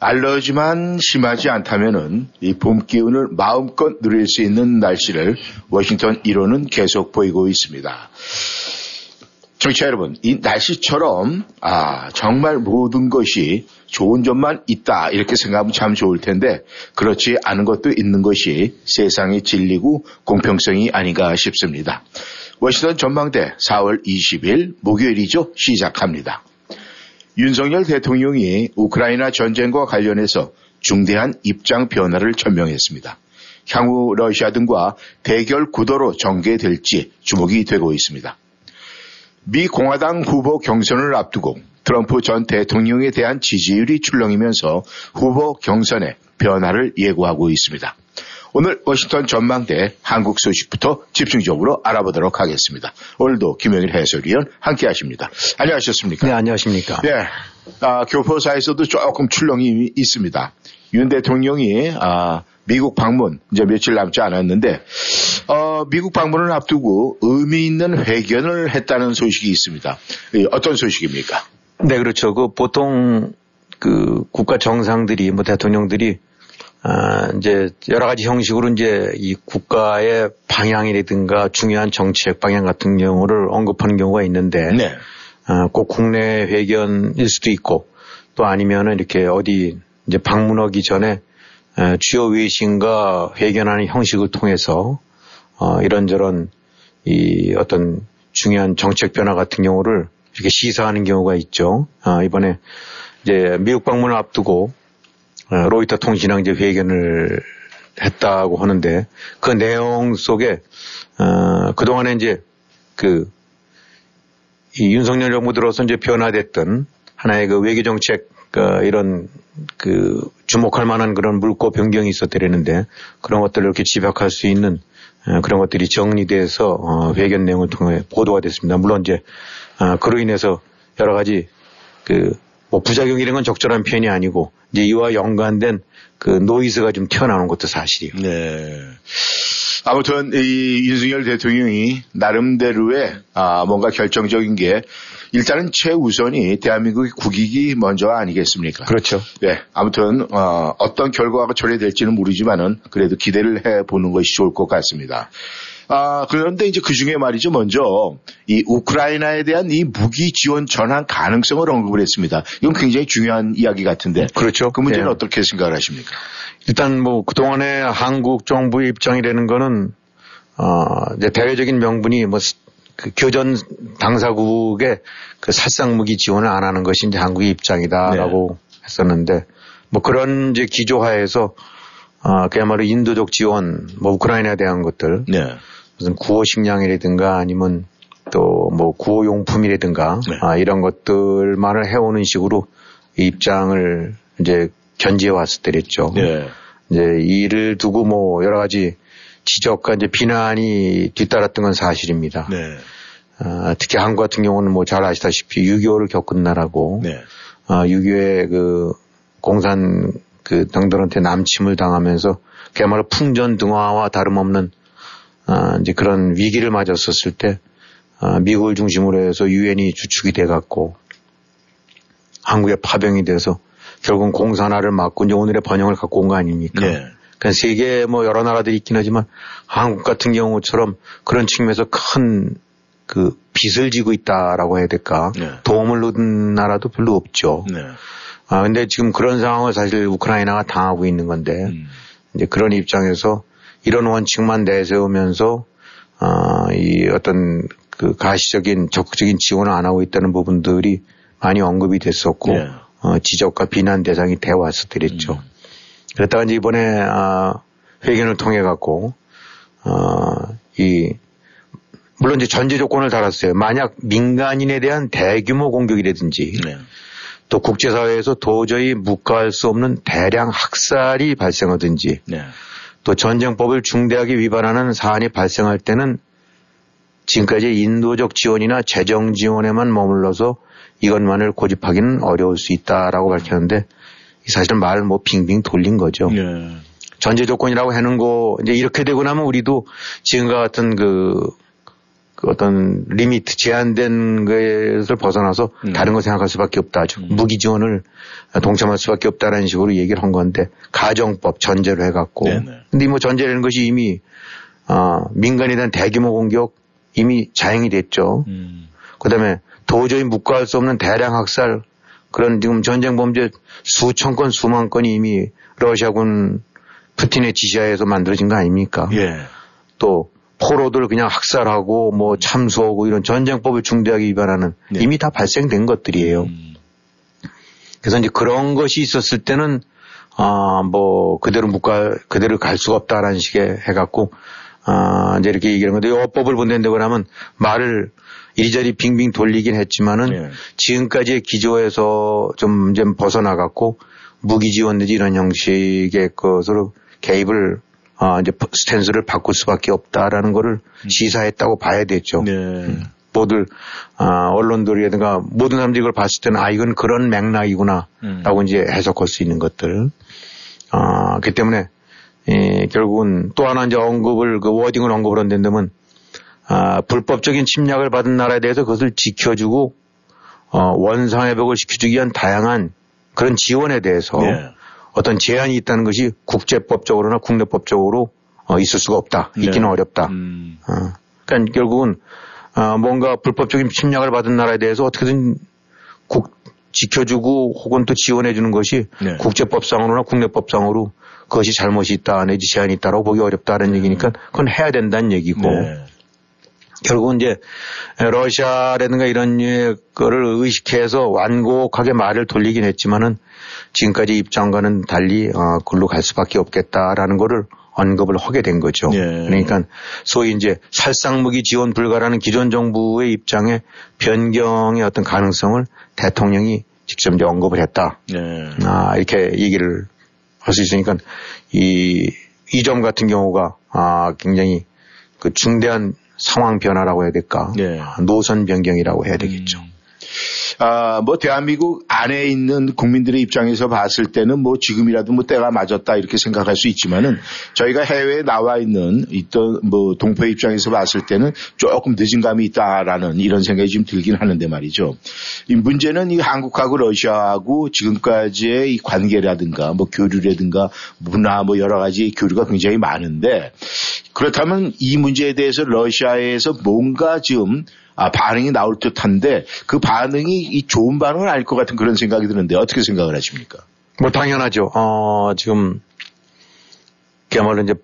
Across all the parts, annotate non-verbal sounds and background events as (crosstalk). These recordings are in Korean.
알러지만 심하지 않다면은 이 봄 기운을 마음껏 누릴 수 있는 날씨를 워싱턴 1호는 계속 보이고 있습니다. 정치 여러분, 이 날씨처럼 아 정말 모든 것이 좋은 점만 있다 이렇게 생각하면 참 좋을 텐데 그렇지 않은 것도 있는 것이 세상의 진리고 공평성이 아닌가 싶습니다. 워싱턴 전망대 4월 20일 목요일이죠 시작합니다. 윤석열 대통령이 우크라이나 전쟁과 관련해서 중대한 입장 변화를 천명했습니다. 향후 러시아 등과 대결 구도로 전개될지 주목이 되고 있습니다. 미 공화당 후보 경선을 앞두고 트럼프 전 대통령에 대한 지지율이 출렁이면서 후보 경선에 변화를 예고하고 있습니다. 오늘 워싱턴 전망대 한국 소식부터 집중적으로 알아보도록 하겠습니다. 오늘도 김영일 해설위원 함께 하십니다. 안녕하셨습니까? 네, 안녕하십니까? 네. 아, 교포사에서도 조금 출렁이 있습니다. 윤 대통령이 아, 미국 방문 이제 며칠 남지 않았는데 어, 미국 방문을 앞두고 의미 있는 회견을 했다는 소식이 있습니다. 어떤 소식입니까? 네, 그렇죠. 그 보통 그 국가 정상들이 뭐 대통령들이 아, 이제 여러 가지 형식으로 이제 이 국가의 방향이라든가 중요한 정책 방향 같은 경우를 언급하는 경우가 있는데 네. 아, 꼭 국내 회견일 수도 있고 또 아니면은 이렇게 어디 이제 방문하기 전에 아, 주요 외신과 회견하는 형식을 통해서 어, 이런저런 이 어떤 중요한 정책 변화 같은 경우를 이렇게 시사하는 경우가 있죠. 아, 이번에 이제 미국 방문을 앞두고 어, 로이터 통신랑 이제 회견을 했다고 하는데 그 내용 속에 어, 그 동안에 이제 그이 윤석열 정부 들어서 이제 변화됐던 하나의 그 외교 정책 그 이런 그 주목할 만한 그런 물고 변경이 있었더랬는데 그런 것들을 이렇게 집약할 수 있는 어, 그런 것들이 정리돼서 어, 회견 내용을 통해 보도가 됐습니다. 물론 이제 어, 그로 인해서 여러 가지 그 뭐 부작용 이런 건 적절한 표현이 아니고 이제 이와 연관된 그 노이즈가 좀 튀어나오는 것도 사실이에요. 네. 아무튼 이 윤석열 대통령이 나름대로의 아 뭔가 결정적인 게 일단은 최우선이 대한민국의 국익이 먼저 아니겠습니까? 그렇죠. 네. 아무튼 어, 어떤 결과가 초래될지는 모르지만은 그래도 기대를 해 보는 것이 좋을 것 같습니다. 아, 그런데 이제 그 중에 말이죠. 먼저 이 우크라이나에 대한 이 무기 지원 전환 가능성을 언급을 했습니다. 이건 굉장히 중요한 이야기 같은데. 그렇죠. 그 문제는 예. 어떻게 생각을 하십니까? 일단 뭐 그동안에 한국 정부의 입장이라는 거는 어 이제 대외적인 명분이 뭐 그 교전 당사국의 그 살상 무기 지원을 안 하는 것이 이제 한국의 입장이다라고 했었는데 뭐 그런 이제 기조하에서 어 그야말로 인도적 지원 뭐 우크라이나에 대한 것들 네. 무슨 구호 식량이라든가 아니면 또 뭐 구호 용품이라든가 네. 아, 이런 것들만을 해오는 식으로 이 입장을 이제 견지해 왔을 때랬죠. 네. 이제 이를 두고 뭐 여러 가지 지적과 이제 비난이 뒤따랐던 건 사실입니다. 네. 아, 특히 한국 같은 경우는 뭐 잘 아시다시피 6.25를 겪은 나라고 네. 아, 6.25의 그 공산 그 당들한테 남침을 당하면서 그야말로 풍전등화와 다름없는 아, 이제 그런 위기를 맞았었을 때 아, 미국을 중심으로 해서 유엔이 주축이 돼 갖고 한국에 파병이 돼서 결국은 공산화를 막고 이제 오늘의 번영을 갖고 온 거 아닙니까? 네. 그러니까 세계 뭐 여러 나라들이 있긴 하지만 한국 같은 경우처럼 그런 측면에서 큰 그 빚을 지고 있다라고 해야 될까? 네. 도움을 얻은 나라도 별로 없죠. 네. 아, 근데 지금 그런 상황을 사실 우크라이나가 당하고 있는 건데, 음. 이제 그런 입장에서 이런 원칙만 내세우면서, 아, 이 어떤 그 가시적인 적극적인 지원을 안 하고 있다는 부분들이 많이 언급이 됐었고, 네. 어, 지적과 비난 대상이 돼 왔었더랬죠. 음. 그랬다가 이제 이번에, 아, 회견을 통해 갖고, 어, 이, 물론 이제 전제 조건을 달았어요. 만약 민간인에 대한 대규모 공격이라든지, 네. 또 국제사회에서 도저히 묵과할 수 없는 대량 학살이 발생하든지 네. 또 전쟁법을 중대하게 위반하는 사안이 발생할 때는 지금까지 인도적 지원이나 재정 지원에만 머물러서 이것만을 고집하기는 어려울 수 있다라고 밝혔는데 사실은 말을 뭐 빙빙 돌린 거죠. 네. 전제 조건이라고 하는 거 이제 이렇게 되고 나면 우리도 지금과 같은 그, 그 어떤 limit 제한된 것을 벗어나서 음. 다른 거 생각할 수밖에 없다. 즉 무기 지원을 동참할 수밖에 없다라는 식으로 얘기를 한 건데 가정법 전제로 해갖고 네네. 근데 뭐 전제라는 것이 이미 어, 민간에 대한 대규모 공격 이미 자행이 됐죠. 음. 그다음에 도저히 묵과할 수 없는 대량 학살 그런 지금 전쟁 범죄 수천 건 수만 건이 이미 러시아군 푸틴의 지시하에서 만들어진 거 아닙니까? 예. 또 포로들 그냥 학살하고 뭐 참수하고 이런 전쟁법을 중대하게 위반하는 네. 이미 다 발생된 것들이에요. 음. 그래서 이제 그런 것이 있었을 때는 아 뭐 그대로 묵갈 그대로 갈 수가 없다라는 식의 해갖고 아 이제 이렇게 얘기하는 건데 이 어법을 본다고 하면 말을 이리저리 빙빙 돌리긴 했지만은 예. 지금까지의 기조에서 좀 이제 벗어나갔고 무기 지원 내지 이런 형식의 것으로 개입을 아 이제 스탠스를 바꿀 수밖에 없다라는 거를 시사했다고 봐야 되죠. 네. 모두 아, 언론들이라든가 모든 사람들이 이걸 봤을 때는 아 이건 그런 맥락이구나 음. 라고 이제 해석할 수 있는 것들 아, 그 때문에 예, 결국은 또 하나 이제 언급을 그 워딩을 언급을 한다면 아, 불법적인 침략을 받은 나라에 대해서 그것을 지켜주고 어, 원상회복을 시켜주기 위한 다양한 그런 지원에 대해서 네. 어떤 제한이 있다는 것이 국제법적으로나 국내법적으로 어, 있을 수가 없다. 있기는 네. 어렵다. 음. 어. 그러니까 결국은 어, 뭔가 불법적인 침략을 받은 나라에 대해서 어떻게든 국 지켜주고 혹은 또 지원해주는 것이 네. 국제법상으로나 국내법상으로 그것이 잘못이 있다 내지 제한이 있다라고 보기 어렵다는 얘기니까 그건 해야 된다는 얘기고 네. 결국은 이제 러시아라든가 이런 거를 의식해서 완곡하게 말을 돌리긴 했지만은 지금까지 입장과는 달리 어, 글로 갈 수밖에 없겠다라는 거를 언급을 하게 된 거죠. 예. 그러니까 소위 이제 살상무기 지원 불가라는 기존 정부의 입장에 변경의 어떤 가능성을 대통령이 직접 이제 언급을 했다. 네. 아, 이렇게 얘기를 할 수 있으니까 이, 이 점 같은 경우가 아, 굉장히 그 중대한 상황 변화라고 해야 될까. 네. 아, 노선 변경이라고 해야 되겠죠. 아, 뭐 대한민국 안에 있는 국민들의 입장에서 봤을 때는 뭐 지금이라도 뭐 때가 맞았다 이렇게 생각할 수 있지만은 저희가 해외에 나와 있는 있던 뭐 동포 입장에서 봤을 때는 조금 늦은 감이 있다라는 이런 생각이 좀 들긴 하는데 말이죠. 이 문제는 이 한국하고 러시아하고 지금까지의 이 관계라든가 뭐 교류라든가 문화 뭐 여러 가지 교류가 굉장히 많은데 그렇다면 이 문제에 대해서 러시아에서 뭔가 지금 아, 반응이 나올 듯한데 그 반응이 이 좋은 반응을 알 것 같은 그런 생각이 드는데 어떻게 생각을 하십니까? 뭐 당연하죠. 어, 지금 그야말로 이제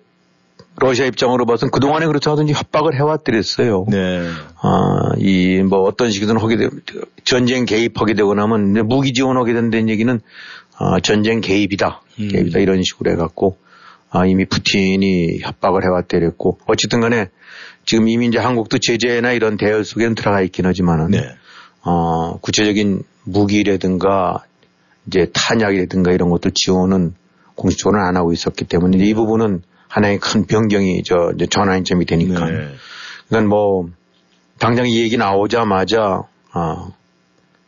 러시아 입장으로 봐서는 그동안에 그렇죠 하든지 협박을 해왔더랬어요. 네. 아, 이, 뭐, 어떤 식이든 하게 되, 전쟁 개입하게 되고 나면, 무기 지원하게 된다는 얘기는, 아, 전쟁 개입이다. 음. 개입이다. 이런 식으로 해갖고, 아, 이미 푸틴이 협박을 해왔더랬고, 어쨌든 간에, 지금 이미 이제 한국도 제재나 이런 대열 속에는 들어가 있긴 하지만은, 네. 어, 구체적인 무기라든가, 이제 탄약이라든가 이런 것들 지원은 공식적으로는 안 하고 있었기 때문에, 이 부분은 하나의 큰 변경이 저, 이제 전환점이 되니까. 네. 그러니까 뭐 당장 이 얘기 나오자마자 어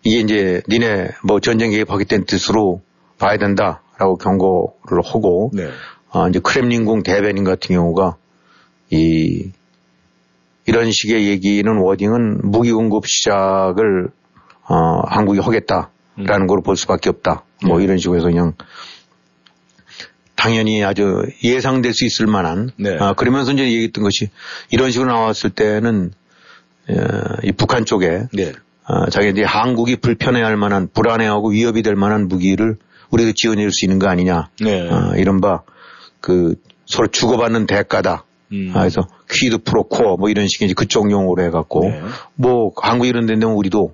이게 이제 니네 뭐 전쟁 개입하겠다는 뜻으로 봐야 된다라고 경고를 하고 네. 어 이제 크렘린궁 대변인 같은 경우가 이 이런 식의 얘기는 워딩은 무기 공급 시작을 어 한국이 하겠다라는 걸볼 수밖에 없다. 뭐 네. 이런 식으로 해서 그냥 당연히 아주 예상될 수 있을 만한 네. 아, 그러면서 이제 얘기했던 것이 이런 식으로 나왔을 때는 어, 이 북한 쪽에 네. 어, 자기들이 한국이 불편해할 만한 불안해하고 위협이 될 만한 무기를 우리도 지원해줄 수 있는 거 아니냐 네. 어, 이른바 그 서로 주고받는 대가다 음. 아, 그래서 퀴드 프로코어 뭐 이런 식의 이제 그쪽 용어로 해갖고 네. 뭐 한국 이런 데는 우리도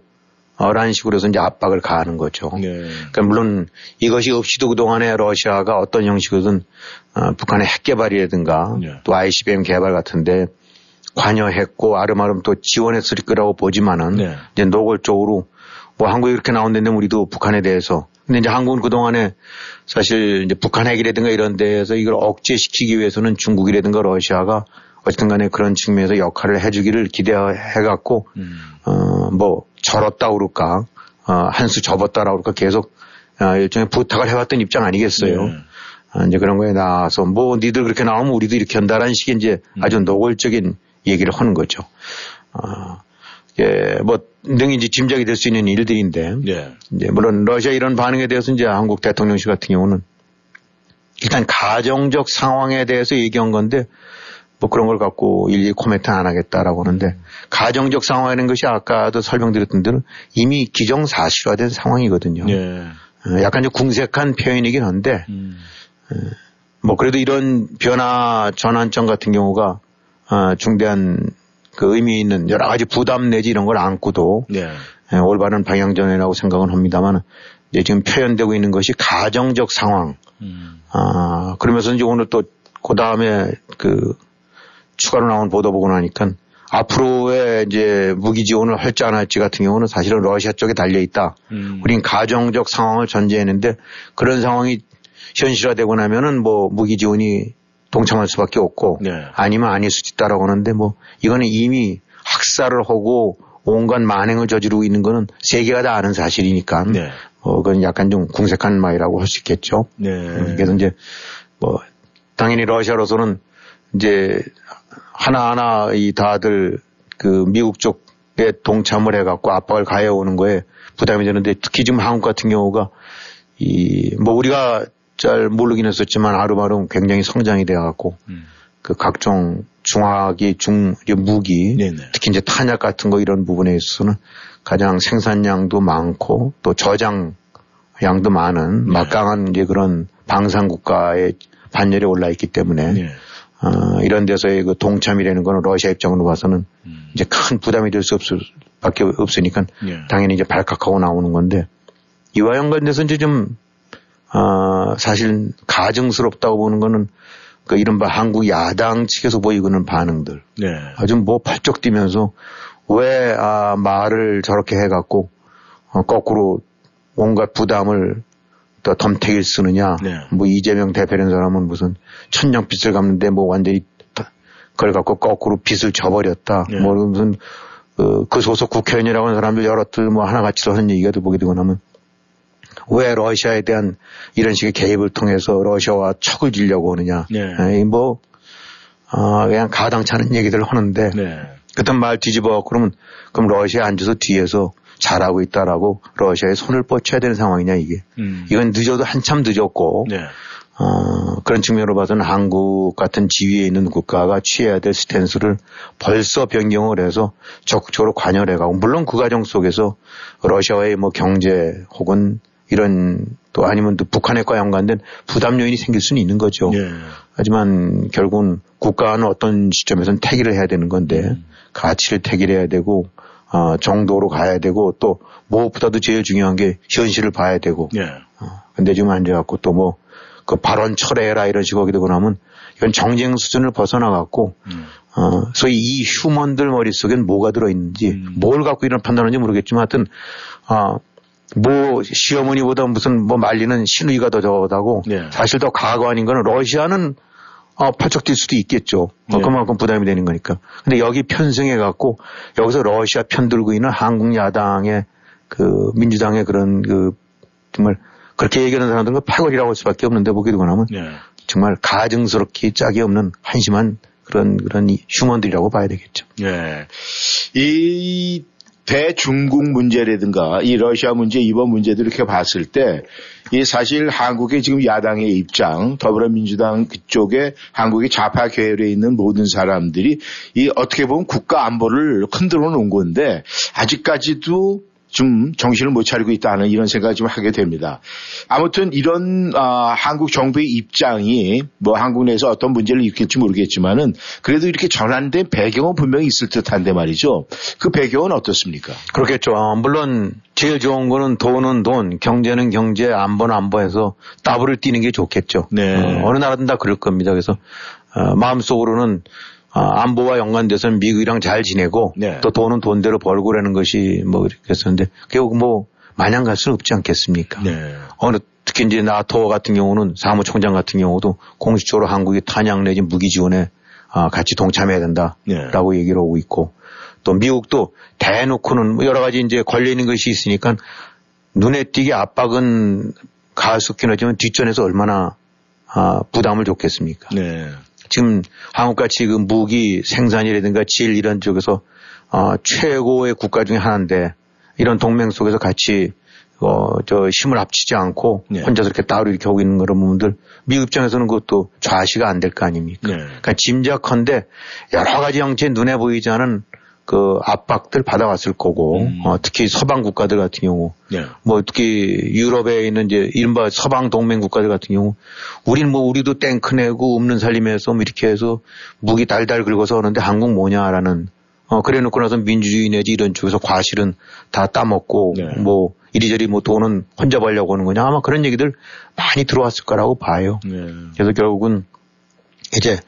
어, 라는 식으로 해서 이제 압박을 가하는 거죠. 네. 그러니까 물론 이것이 없이도 그동안에 러시아가 어떤 형식이든 어, 북한의 핵 개발이라든가 네. 또 ICBM 개발 같은데 관여했고 아름아름 또 지원했을 거라고 보지만은 네. 이제 노골적으로 뭐 한국이 이렇게 나온다는데 우리도 북한에 대해서 근데 이제 한국은 그동안에 사실 이제 북한 핵이라든가 이런 데에서 이걸 억제시키기 위해서는 중국이라든가 러시아가 어쨌든 간에 그런 측면에서 역할을 해주기를 기대해갖고, 음. 어, 뭐, 절었다 그럴까, 어, 한 수 접었다라 그럴까 계속, 어, 일종의 부탁을 해왔던 입장 아니겠어요. 네. 어, 이제 그런 거에 나와서 뭐, 니들 그렇게 나오면 우리도 이렇게 한다라는 식의 이제 음. 아주 노골적인 얘기를 하는 거죠. 어, 예, 뭐, 등이 이제 짐작이 될 수 있는 일들인데, 네. 이제 물론 러시아 이런 반응에 대해서 이제 한국 대통령실 같은 경우는 일단 가정적 상황에 대해서 얘기한 건데, 뭐 그런 걸 갖고 일일이 코멘트 안 하겠다라고 하는데, 가정적 상황이라는 것이 아까도 설명드렸던 대로 이미 기정사실화된 상황이거든요. 네. 어, 약간 좀 궁색한 표현이긴 한데, 음. 어, 뭐 그래도 이런 변화 전환점 같은 경우가 어, 중대한 그 의미 있는 여러 가지 부담 내지 이런 걸 안고도 네. 예, 올바른 방향전이라고 생각은 합니다만 이제 지금 표현되고 있는 것이 가정적 상황. 음. 아, 그러면서 이제 오늘 또 그 다음에 그 추가로 나온 보도 보고 나니까 앞으로의 이제 무기 지원을 할지 안 할지 같은 경우는 사실은 러시아 쪽에 달려 있다. 음. 우린 가정적 상황을 전제했는데 그런 상황이 현실화되고 나면은 뭐 무기 지원이 동참할 수밖에 없고 네. 아니면 아닐 수도 있다라고 하는데 뭐 이거는 이미 학살을 하고 온갖 만행을 저지르고 있는 거는 세계가 다 아는 사실이니까 네. 뭐 그건 약간 좀 궁색한 말이라고 할 수 있겠죠. 네. 그래서 이제 뭐 당연히 러시아로서는 이제 하나하나 이 다들 그 미국 쪽에 동참을 해갖고 압박을 가해오는 거에 부담이 되는데 특히 지금 한국 같은 경우가 이 뭐 우리가 잘 모르긴 했었지만 아루마루 굉장히 성장이 되어갖고 음. 그 각종 중화기 중 무기 네네. 특히 이제 탄약 같은 거 이런 부분에 있어서는 가장 생산량도 많고 또 저장 양도 많은 네. 막강한 이제 그런 방산 국가의 반열에 올라 있기 때문에 네. 어, 이런 데서의 그 동참이라는 거는 러시아 입장으로 봐서는 음. 이제 큰 부담이 될 수 없을 밖에 없으니까 네. 당연히 이제 발칵하고 나오는 건데 이와 연관돼서 이제 좀 어, 사실 가증스럽다고 보는 거는 그 이른바 한국 야당 측에서 보이고는 반응들. 네. 아주 뭐 팔쩍 뛰면서 왜, 아, 말을 저렇게 해갖고, 어, 거꾸로 온갖 부담을 또 덤태기를 쓰느냐. 네. 뭐 이재명 대표라는 사람은 무슨 천냥 빚을 갚는데 뭐 완전히 그걸 갖고 거꾸로 빚을 져버렸다. 네. 뭐 무슨, 어, 그 소속 국회의원이라고 하는 사람들 여러 뜻뭐 하나같이 하는 얘기가 또 보게 되고 나면 왜 러시아에 대한 이런 식의 개입을 통해서 러시아와 척을 지려고 하느냐. 네. 뭐, 어, 그냥 가당차는 얘기들을 하는데. 네. 그딴 말 뒤집어 그러면 그럼 러시아 앉아서 뒤에서 잘하고 있다라고 러시아에 손을 뻗쳐야 되는 상황이냐 이게. 음. 이건 늦어도 한참 늦었고. 네. 어, 그런 측면으로 봐서는 한국 같은 지위에 있는 국가가 취해야 될 스탠스를 벌써 변경을 해서 적극적으로 관여를 해가고, 물론 그 과정 속에서 러시아의 뭐 경제 혹은 이런 또 아니면 또 북한핵과 연관된 부담 요인이 생길 수는 있는 거죠. 예. 하지만 결국은 국가는 어떤 시점에서는 태기를 해야 되는 건데 음. 가치를 태기해야 되고 어, 정도로 가야 되고 또 무엇보다도 제일 중요한 게 현실을 봐야 되고. 예. 어, 근데 지금 앉아갖고 또 뭐 그 발언 철회해라 이런 식으로 하게 되고 나면 이건 정쟁 수준을 벗어나갖고 음. 어, 소위 이 휴먼들 머릿속엔 뭐가 들어있는지 음. 뭘 갖고 이런 판단하는지 모르겠지만 하여튼 어, 뭐 시어머니보다 무슨 뭐 말리는 신우이가 더 저거다고 네. 사실 더 가관인 거는 러시아는 어, 팔쩍 뛸 수도 있겠죠. 네. 그만큼 부담이 되는 거니까. 근데 여기 편승해 갖고 여기서 러시아 편 들고 있는 한국 야당의 그 민주당의 그런 그 정말 그렇게 얘기하는 사람들은 패거리라고 할 수밖에 없는데 보게 되고 나면 네. 정말 가증스럽게 짝이 없는 한심한 그런 그런 휴먼들이라고 봐야 되겠죠. 네. 이 대중국 문제라든가 이 러시아 문제 이번 문제들 이렇게 봤을 때 이 사실 한국의 지금 야당의 입장 더불어민주당 그쪽에 한국의 좌파 계열에 있는 모든 사람들이 이 어떻게 보면 국가 안보를 흔들어 놓은 건데 아직까지도 좀 정신을 못 차리고 있다는 이런 생각을 좀 하게 됩니다. 아무튼 이런 아, 한국 정부의 입장이 뭐 한국 내에서 어떤 문제를 일으킬지 모르겠지만은 그래도 이렇게 전환된 배경은 분명히 있을 듯한데 말이죠. 그 배경은 어떻습니까? 그렇겠죠. 어, 물론 제일 좋은 거는 돈은 돈, 경제는 경제, 안보는 안보해서 더블을 띄는 게 좋겠죠. 네. 어, 느 나라든 다 그럴 겁니다. 그래서 어, 마음속으로는 아, 안보와 연관돼서는 미국이랑 잘 지내고 네. 또 돈은 돈대로 벌고 라는 것이 뭐 이렇게 했었는데 결국 뭐 마냥 갈 수는 없지 않겠습니까? 네. 어느 특히 이제 나토 같은 경우는 사무총장 같은 경우도 공식적으로 한국이 탄약 내지 무기 지원에 아, 같이 동참해야 된다라고 네. 얘기를 하고 있고 또 미국도 대놓고는 뭐 여러 가지 이제 걸려 있는 것이 있으니까 눈에 띄게 압박은 가할 수 있긴 하지만 뒷전에서 얼마나 아, 부담을 줬겠습니까? 네. 지금 한국같이 그 무기 생산이라든가 질 이런 쪽에서 어, 최고의 국가 중에 하나인데 이런 동맹 속에서 같이 어, 저 힘을 합치지 않고 네. 혼자서 이렇게 따로 이렇게 하고 있는 그런 부분들 미국 입장에서는 그것도 좌시가 안 될 거 아닙니까? 네. 그러니까 짐작컨대 여러 가지 형체 눈에 보이지 않은 그 압박들 받아왔을 거고 음. 어, 특히 서방 국가들 같은 경우 네. 뭐 특히 유럽에 있는 이제 이른바 서방 동맹 국가들 같은 경우 우리는 뭐 우리도 탱크 내고 없는 살림에서 뭐 이렇게 해서 무기 달달 긁어서 오는데 한국 뭐냐라는 어 그래 놓고 나서 민주주의 내지 이런 쪽에서 과실은 다 따먹고 네. 뭐 이리저리 뭐 돈은 혼자 벌려고 하는 거냐 아마 그런 얘기들 많이 들어왔을 거라고 봐요. 네. 그래서 결국은 이제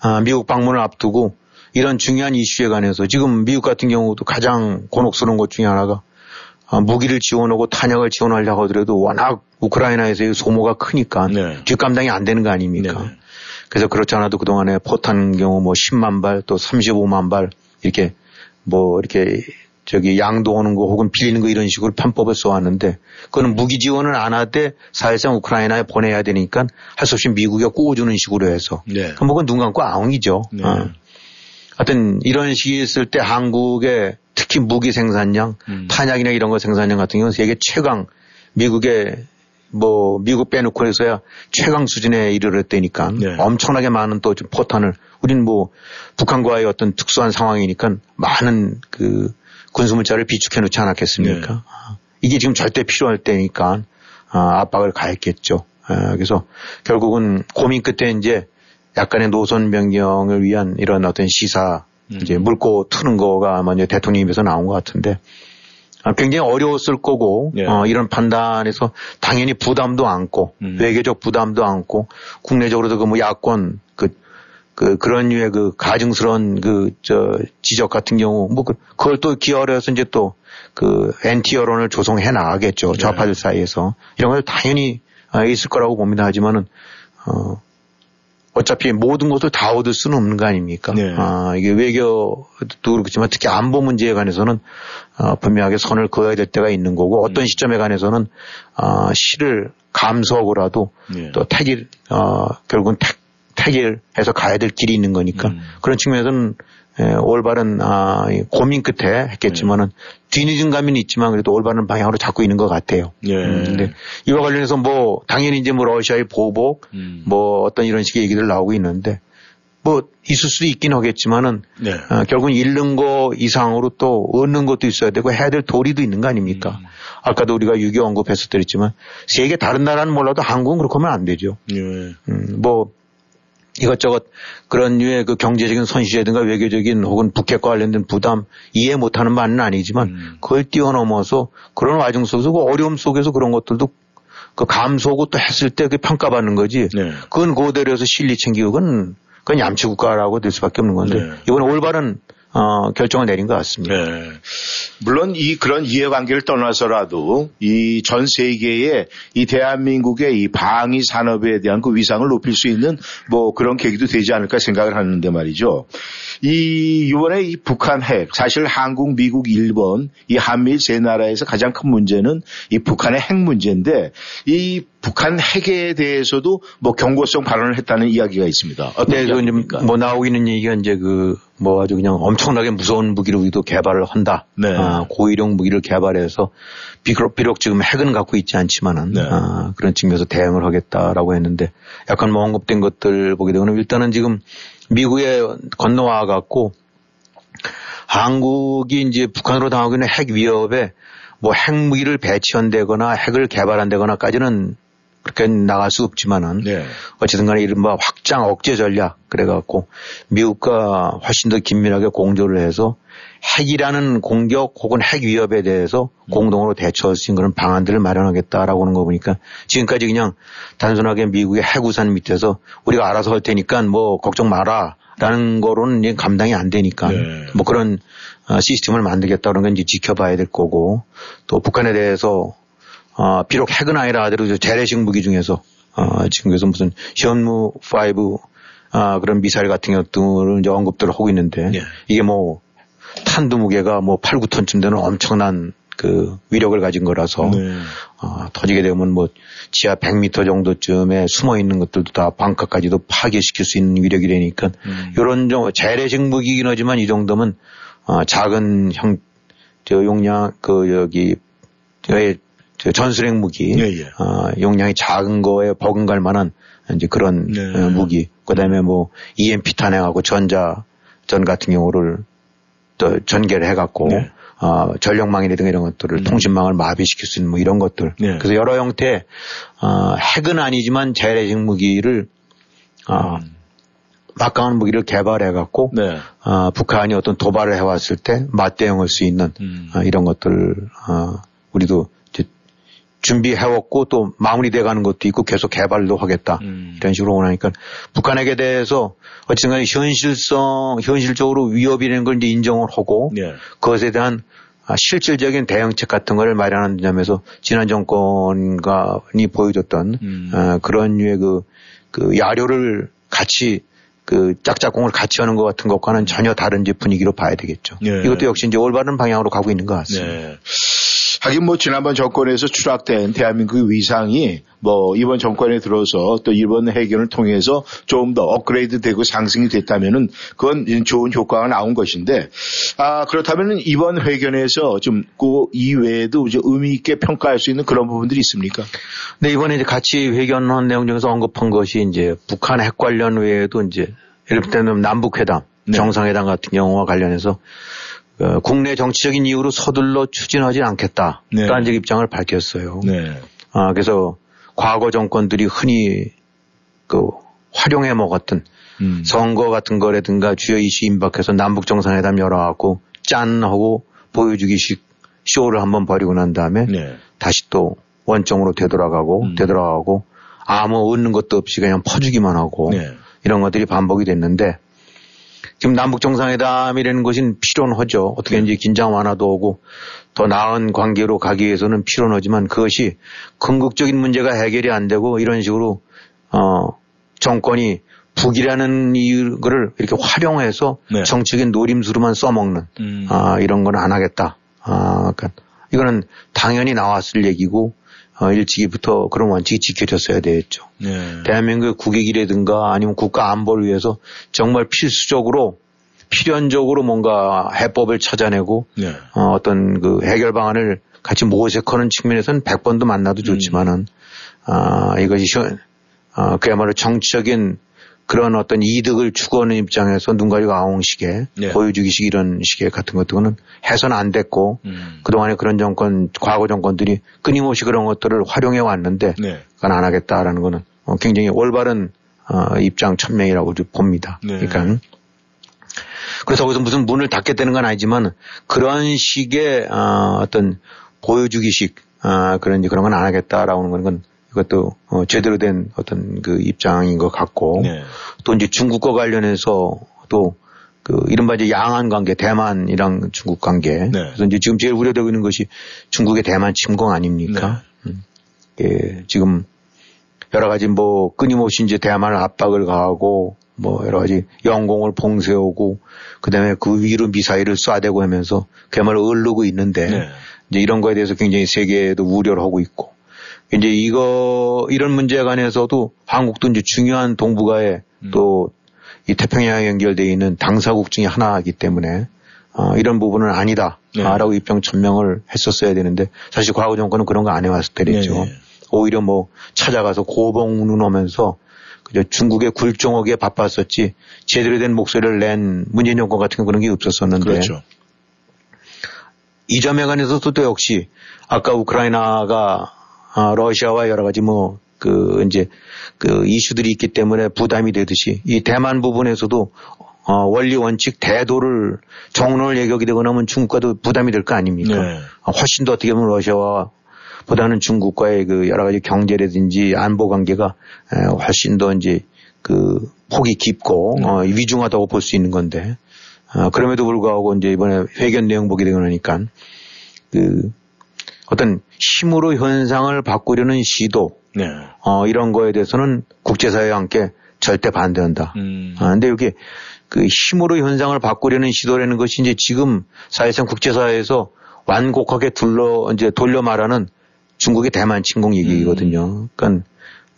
아, 미국 방문을 앞두고 이런 중요한 이슈에 관해서 지금 미국 같은 경우도 가장 곤혹스러운 것 중에 하나가 아, 무기를 지원하고 탄약을 지원하려고 하더라도 워낙 우크라이나에서의 소모가 크니까 네. 뒷감당이 안 되는 거 아닙니까? 네네. 그래서 그렇지 않아도 그동안에 포탄 경우 뭐 10만 발 또 35만 발 이렇게 뭐 이렇게 저기 양도하는 거 혹은 빌리는 거 이런 식으로 편법을 써왔는데 그거는 무기 지원을 안 하되 사실상 우크라이나에 보내야 되니까 할 수 없이 미국이 꼬워주는 식으로 해서 네. 그럼 뭐그눈 감고 아웅이죠. 네. 어. 하여튼 이런 식이 있을 때 한국의 특히 무기 생산량, 음. 탄약이나 이런 거 생산량 같은 경우는 세계 최강, 미국의 뭐 미국 빼놓고 해서야 최강 수준에 이르렀다니까 네. 엄청나게 많은 또 좀 포탄을 우리는 뭐 북한과의 어떤 특수한 상황이니까 많은 그 군수물자를 비축해 놓지 않았겠습니까? 네. 아, 이게 지금 절대 필요할 때니까 아, 압박을 가했겠죠. 아, 그래서 결국은 고민 끝에 이제 약간의 노선 변경을 위한 이런 어떤 시사 음. 이제 물고 트는 거가 아마 이제 대통령 입에서 나온 것 같은데 아, 굉장히 어려웠을 거고 예. 어, 이런 판단에서 당연히 부담도 안고 음. 외교적 부담도 안고 국내적으로도 그 뭐 야권 그, 그 그런 류의 그 가증스러운 그 저 지적 같은 경우 뭐 그, 그걸 또 기어려서 이제 또 그 엔티 여론을 조성해 나가겠죠 네. 좌파들 사이에서 이런 걸 당연히 아, 있을 거라고 봅니다 하지만은 어 어차피 모든 것을 다 얻을 수는 없는 거 아닙니까? 네. 아, 이게 외교도 그렇지만 특히 안보 문제에 관해서는 어, 분명하게 선을 그어야 될 때가 있는 거고 어떤 시점에 관해서는 아, 실을 감수하고라도 네. 또 택일 어, 결국은 택, 택일해서 가야 될 길이 있는 거니까 음. 그런 측면에서는 에, 올바른 아, 이 고민 끝에 했겠지만은 네. 뒤늦은 감은 있지만 그래도 올바른 방향으로 잡고 있는 것 같아요. 예. 음, 근데 이와 관련해서 뭐 당연히 이제 뭐 러시아의 보복 음. 뭐 어떤 이런 식의 얘기들 나오고 있는데 뭐 있을 수도 있긴 하겠지만은 네. 어, 결국은 잃는 거 이상으로 또 얻는 것도 있어야 되고 해야 될 도리도 있는 거 아닙니까? 음. 아까도 우리가 6.25 언급했었더랬지만 세계 다른 나라는 몰라도 한국은 그렇게 하면 안 되죠. 예. 음, 뭐 이것저것 그런 류의 그 경제적인 손실이라든가 외교적인 혹은 북핵과 관련된 부담 이해 못하는 바는 아니지만 음. 그걸 뛰어넘어서 그런 와중 속에서 그 어려움 속에서 그런 것들도 그 감수하고 또 했을 때 그 평가받는 거지. 네. 그건 그대로 해서 실리 챙기고 그건 그건 얌치 국가라고 될 수밖에 없는 건데 네. 이번에 올바른 어, 결정을 내린 것 같습니다. 네. 물론 이 그런 이해관계를 떠나서라도 이 전 세계에 이 대한민국의 이 방위 산업에 대한 그 위상을 높일 수 있는 뭐 그런 계기도 되지 않을까 생각을 하는데 말이죠. 이 이번에 이 북한 핵 사실 한국, 미국, 일본 이 한미일 세 나라에서 가장 큰 문제는 이 북한의 핵 문제인데 이 북한 핵에 대해서도 뭐 경고성 발언을 했다는 이야기가 있습니다. 어떤 네, 그? 뭐 나오고 있는 얘기가 이제 그 뭐 아주 그냥 엄청나게 무서운 무기를 우리도 개발을 한다. 네. 아, 고위력 무기를 개발해서 비록, 비록 지금 핵은 갖고 있지 않지만은 네. 아, 그런 측면에서 대응을 하겠다라고 했는데 약간 뭐 언급된 것들 보게 되면 일단은 지금 미국에 건너와 갖고 한국이 이제 북한으로 당하고 있는 핵 위협에 뭐 핵무기를 배치한다거나 핵을 개발한다거나까지는 그렇게 나갈 수 없지만은 네. 어쨌든 간에 이른바 확장 억제 전략 그래갖고 미국과 훨씬 더 긴밀하게 공조를 해서 핵이라는 공격 혹은 핵 위협에 대해서 공동으로 대처할 수 있는 그런 방안들을 마련하겠다라고 하는 거 보니까 지금까지 그냥 단순하게 미국의 핵우산 밑에서 우리가 알아서 할 테니까 뭐 걱정 마라 라는 거로는 감당이 안 되니까 네. 뭐 그런 어, 시스템을 만들겠다는 건 이제 지켜봐야 될 거고 또 북한에 대해서 어, 비록 핵은 아니라 하더라도 재래식 무기 중에서 어, 지금 그래서 무슨 현무 5 아, 그런 미사일 같은 것들을 이제 언급들을 하고 있는데 네. 이게 뭐 탄두 무게가 뭐 8, 9톤쯤 되는 엄청난 그 위력을 가진 거라서 네. 어, 터지게 되면 뭐 지하 100m 정도쯤에 숨어 있는 것들도 다 방카까지도 파괴시킬 수 있는 위력이 되니까 음. 이런 좀 재래식 무기긴 하지만 이 정도면 어, 작은 형, 저 용량 그 여기 저의 저 전술핵 무기 예, 예. 어, 용량이 작은 거에 버금갈 만한 이제 그런 네. 어, 무기 그다음에 뭐 EMP 탄핵하고 전자 전 같은 경우를 또 전개를 해갖고 네. 어, 전력망이라든가 이런 것들을 통신망을 마비시킬 수 있는 뭐 이런 것들. 네. 그래서 여러 형태 어, 핵은 아니지만 재래식 무기를 어, 막강한 무기를 개발해갖고 네. 어, 북한이 어떤 도발을 해왔을 때 맞대응할 수 있는 음. 어, 이런 것들 어, 우리도 준비해왔고 또 마무리돼 가는 것도 있고 계속 개발도 하겠다 음. 이런 식으로 원하니까 북한에게 대해서 어쨌든 현실성 현실적으로 위협이라는 걸 이제 인정을 하고 네. 그것에 대한 아, 실질적인 대응책 같은 거를 마련하는 점에서 지난 정권이 보여줬던 음. 어, 그런 류의 그, 그 야료를 같이 그 짝짝꿍을 같이 하는 것 같은 것과는 전혀 다른 분위기로 봐야 되겠죠. 예. 이것도 역시 이제 올바른 방향으로 가고 있는 것 같습니다. 네. 하긴 뭐 지난번 정권에서 추락된 대한민국의 위상이 뭐 이번 정권에 들어서 또 이번 해결을 통해서 좀 더 업그레이드 되고 상승이 됐다면은 그건 좋은 효과가 나온 것인데 아 그렇다면은 이번 회견에서 좀 그 이외에도 이제 의미 있게 평가할 수 있는 그런 부분들이 있습니까? 네, 이번에 이제 같이 회견한 내용 중에서 언급한 것이 이제 북한 핵 관련 외에도 이제 예를 들면 남북 회담, 네. 정상회담 같은 경우와 관련해서 어, 국내 정치적인 이유로 서둘러 추진하지 않겠다. 네. 라는 이제 입장을 밝혔어요. 네. 아, 그래서 과거 정권들이 흔히 그 활용해 먹었던 음. 선거 같은 거라든가 주요 이슈 임박해서 남북 정상회담 열어갖고 짠 하고 보여주기식 쇼를 한번 벌이고 난 다음에 네. 다시 또 원점으로 되돌아가고 음. 되돌아가고 아무 얻는 것도 없이 그냥 퍼주기만 하고 네. 이런 것들이 반복이 됐는데 지금 남북 정상회담이라는 것은 필요하죠. 어떻게 네. 이제 긴장 완화도 오고 더 나은 관계로 가기 위해서는 필요하지만 그것이 궁극적인 문제가 해결이 안 되고 이런 식으로 어 정권이 북이라는 이유를 이렇게 활용해서 네. 정치적인 노림수로만 써먹는 음. 아, 이런 건 안 하겠다. 아, 그러니까 이거는 당연히 나왔을 얘기고 어, 일찍이부터 그런 원칙이 지켜졌어야 되겠죠. 네. 대한민국의 국익이라든가 아니면 국가 안보를 위해서 정말 필수적으로 필연적으로 뭔가 해법을 찾아내고 네. 어, 어떤 그 해결 방안을 같이 모색하는 측면에서는 100번도 만나도 좋지만은 아, 이것이 시- 아, 그야말로 정치적인 그런 어떤 이득을 추구하는 입장에서 눈 가리고 아웅식의 네. 보여주기식 이런 식의 같은 것들은 해서는 안 됐고 음. 그동안에 그런 정권, 과거 정권들이 끊임없이 그런 것들을 활용해 왔는데 네. 그건 안 하겠다라는 거는 어, 굉장히 올바른 어, 입장 천명이라고 좀 봅니다. 네. 그러니까 그래서 거기서 무슨 문을 닫겠다는 건 아니지만 그런 식의 어, 어떤 보여주기식 아, 그런 이제 그런 건 안 하겠다라고 하는 건 이것도 어, 제대로 된 어떤 그 입장인 것 같고 네. 또 이제 중국과 관련해서 또 그 이른바 이제 양안 관계, 대만이랑 중국 관계. 네. 그래서 이제 지금 제일 우려되고 있는 것이 중국의 대만 침공 아닙니까? 네. 음. 예, 지금 여러 가지 뭐 끊임없이 이제 대만을 압박을 가하고 뭐 여러 가지 영공을 봉쇄하고 그다음에 그 위로 미사일을 쏴대고 하면서 그야말로 얼르고 있는데 네. 이제 이런 거에 대해서 굉장히 세계에도 우려를 하고 있고 이제 이거 이런 문제에 관해서도 한국도 이제 중요한 동북아에 음. 또이 태평양에 연결되어 있는 당사국 중에 하나이기 때문에 어, 이런 부분은 아니다. 네. 라고 입장 천명을 했었어야 되는데 사실 과거 정권은 그런 거 안 해왔을 때랬죠. 네, 네. 오히려 뭐 찾아가서 고봉 눈오면서 그저 중국의 굴종하기에 바빴었지 제대로 된 목소리를 낸 문재인 정권 같은 건 그런 게 없었었는데 그렇죠. 이 점에 관해서도 또 역시 아까 우크라이나가 아, 러시아와 여러 가지 뭐 그 이제 그 이슈들이 있기 때문에 부담이 되듯이 이 대만 부분에서도 어, 원리 원칙 대도를 정론을 예격이 되거나 하면 중국과도 부담이 될 거 아닙니까? 네. 어, 훨씬 더 어떻게 보면 러시아와 보다는 중국과의 그 여러 가지 경제라든지 안보 관계가 에, 훨씬 더 이제 그 폭이 깊고 어, 위중하다고 볼 수 있는 건데 어, 그럼에도 불구하고 이제 이번에 회견 내용 보게 되고 나니까 그 어떤 힘으로 현상을 바꾸려는 시도 네. 어, 이런 거에 대해서는 국제사회와 함께 절대 반대한다. 음. 아, 근데 여기 그 힘으로 현상을 바꾸려는 시도라는 것이 이제 지금 사회상 국제사회에서 완곡하게 둘러 이제 돌려 말하는 중국의 대만 침공 얘기거든요. 그러니까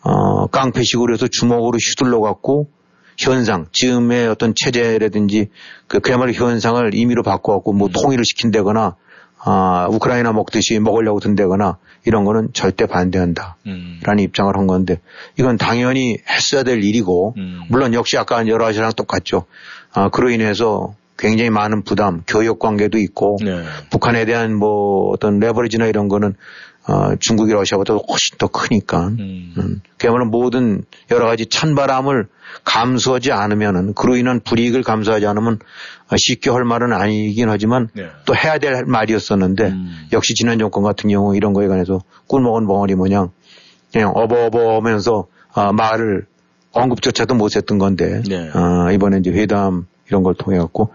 어, 깡패식으로 해서 주먹으로 휘둘러 갖고 현상, 지금의 어떤 체제라든지 그 그야말로 현상을 임의로 바꿔갖고 뭐 통일을 시킨다거나 아, 우크라이나 먹듯이 먹으려고 든다거나 이런 거는 절대 반대한다. 음. 라는 입장을 한 건데 이건 당연히 했어야 될 일이고 음. 물론 역시 아까 여러 가지랑 똑같죠. 아, 그로 인해서 굉장히 많은 부담, 교역 관계도 있고 네. 북한에 대한 뭐 어떤 레버리지나 이런 거는 어, 중국이 러시아보다 훨씬 더 크니까 음. 음, 그야말로 모든 여러 가지 찬바람을 감수하지 않으면은 그로 인한 불이익을 감수하지 않으면 어, 쉽게 할 말은 아니긴 하지만 네. 또 해야 될 말이었었는데 음. 역시 지난 정권 같은 경우 이런 거에 관해서 꿀먹은 벙어리 모양 그냥 어버어버 하면서 아, 말을 언급조차도 못했던 건데 네. 아, 이번에 이제 회담 이런 걸 통해 갖고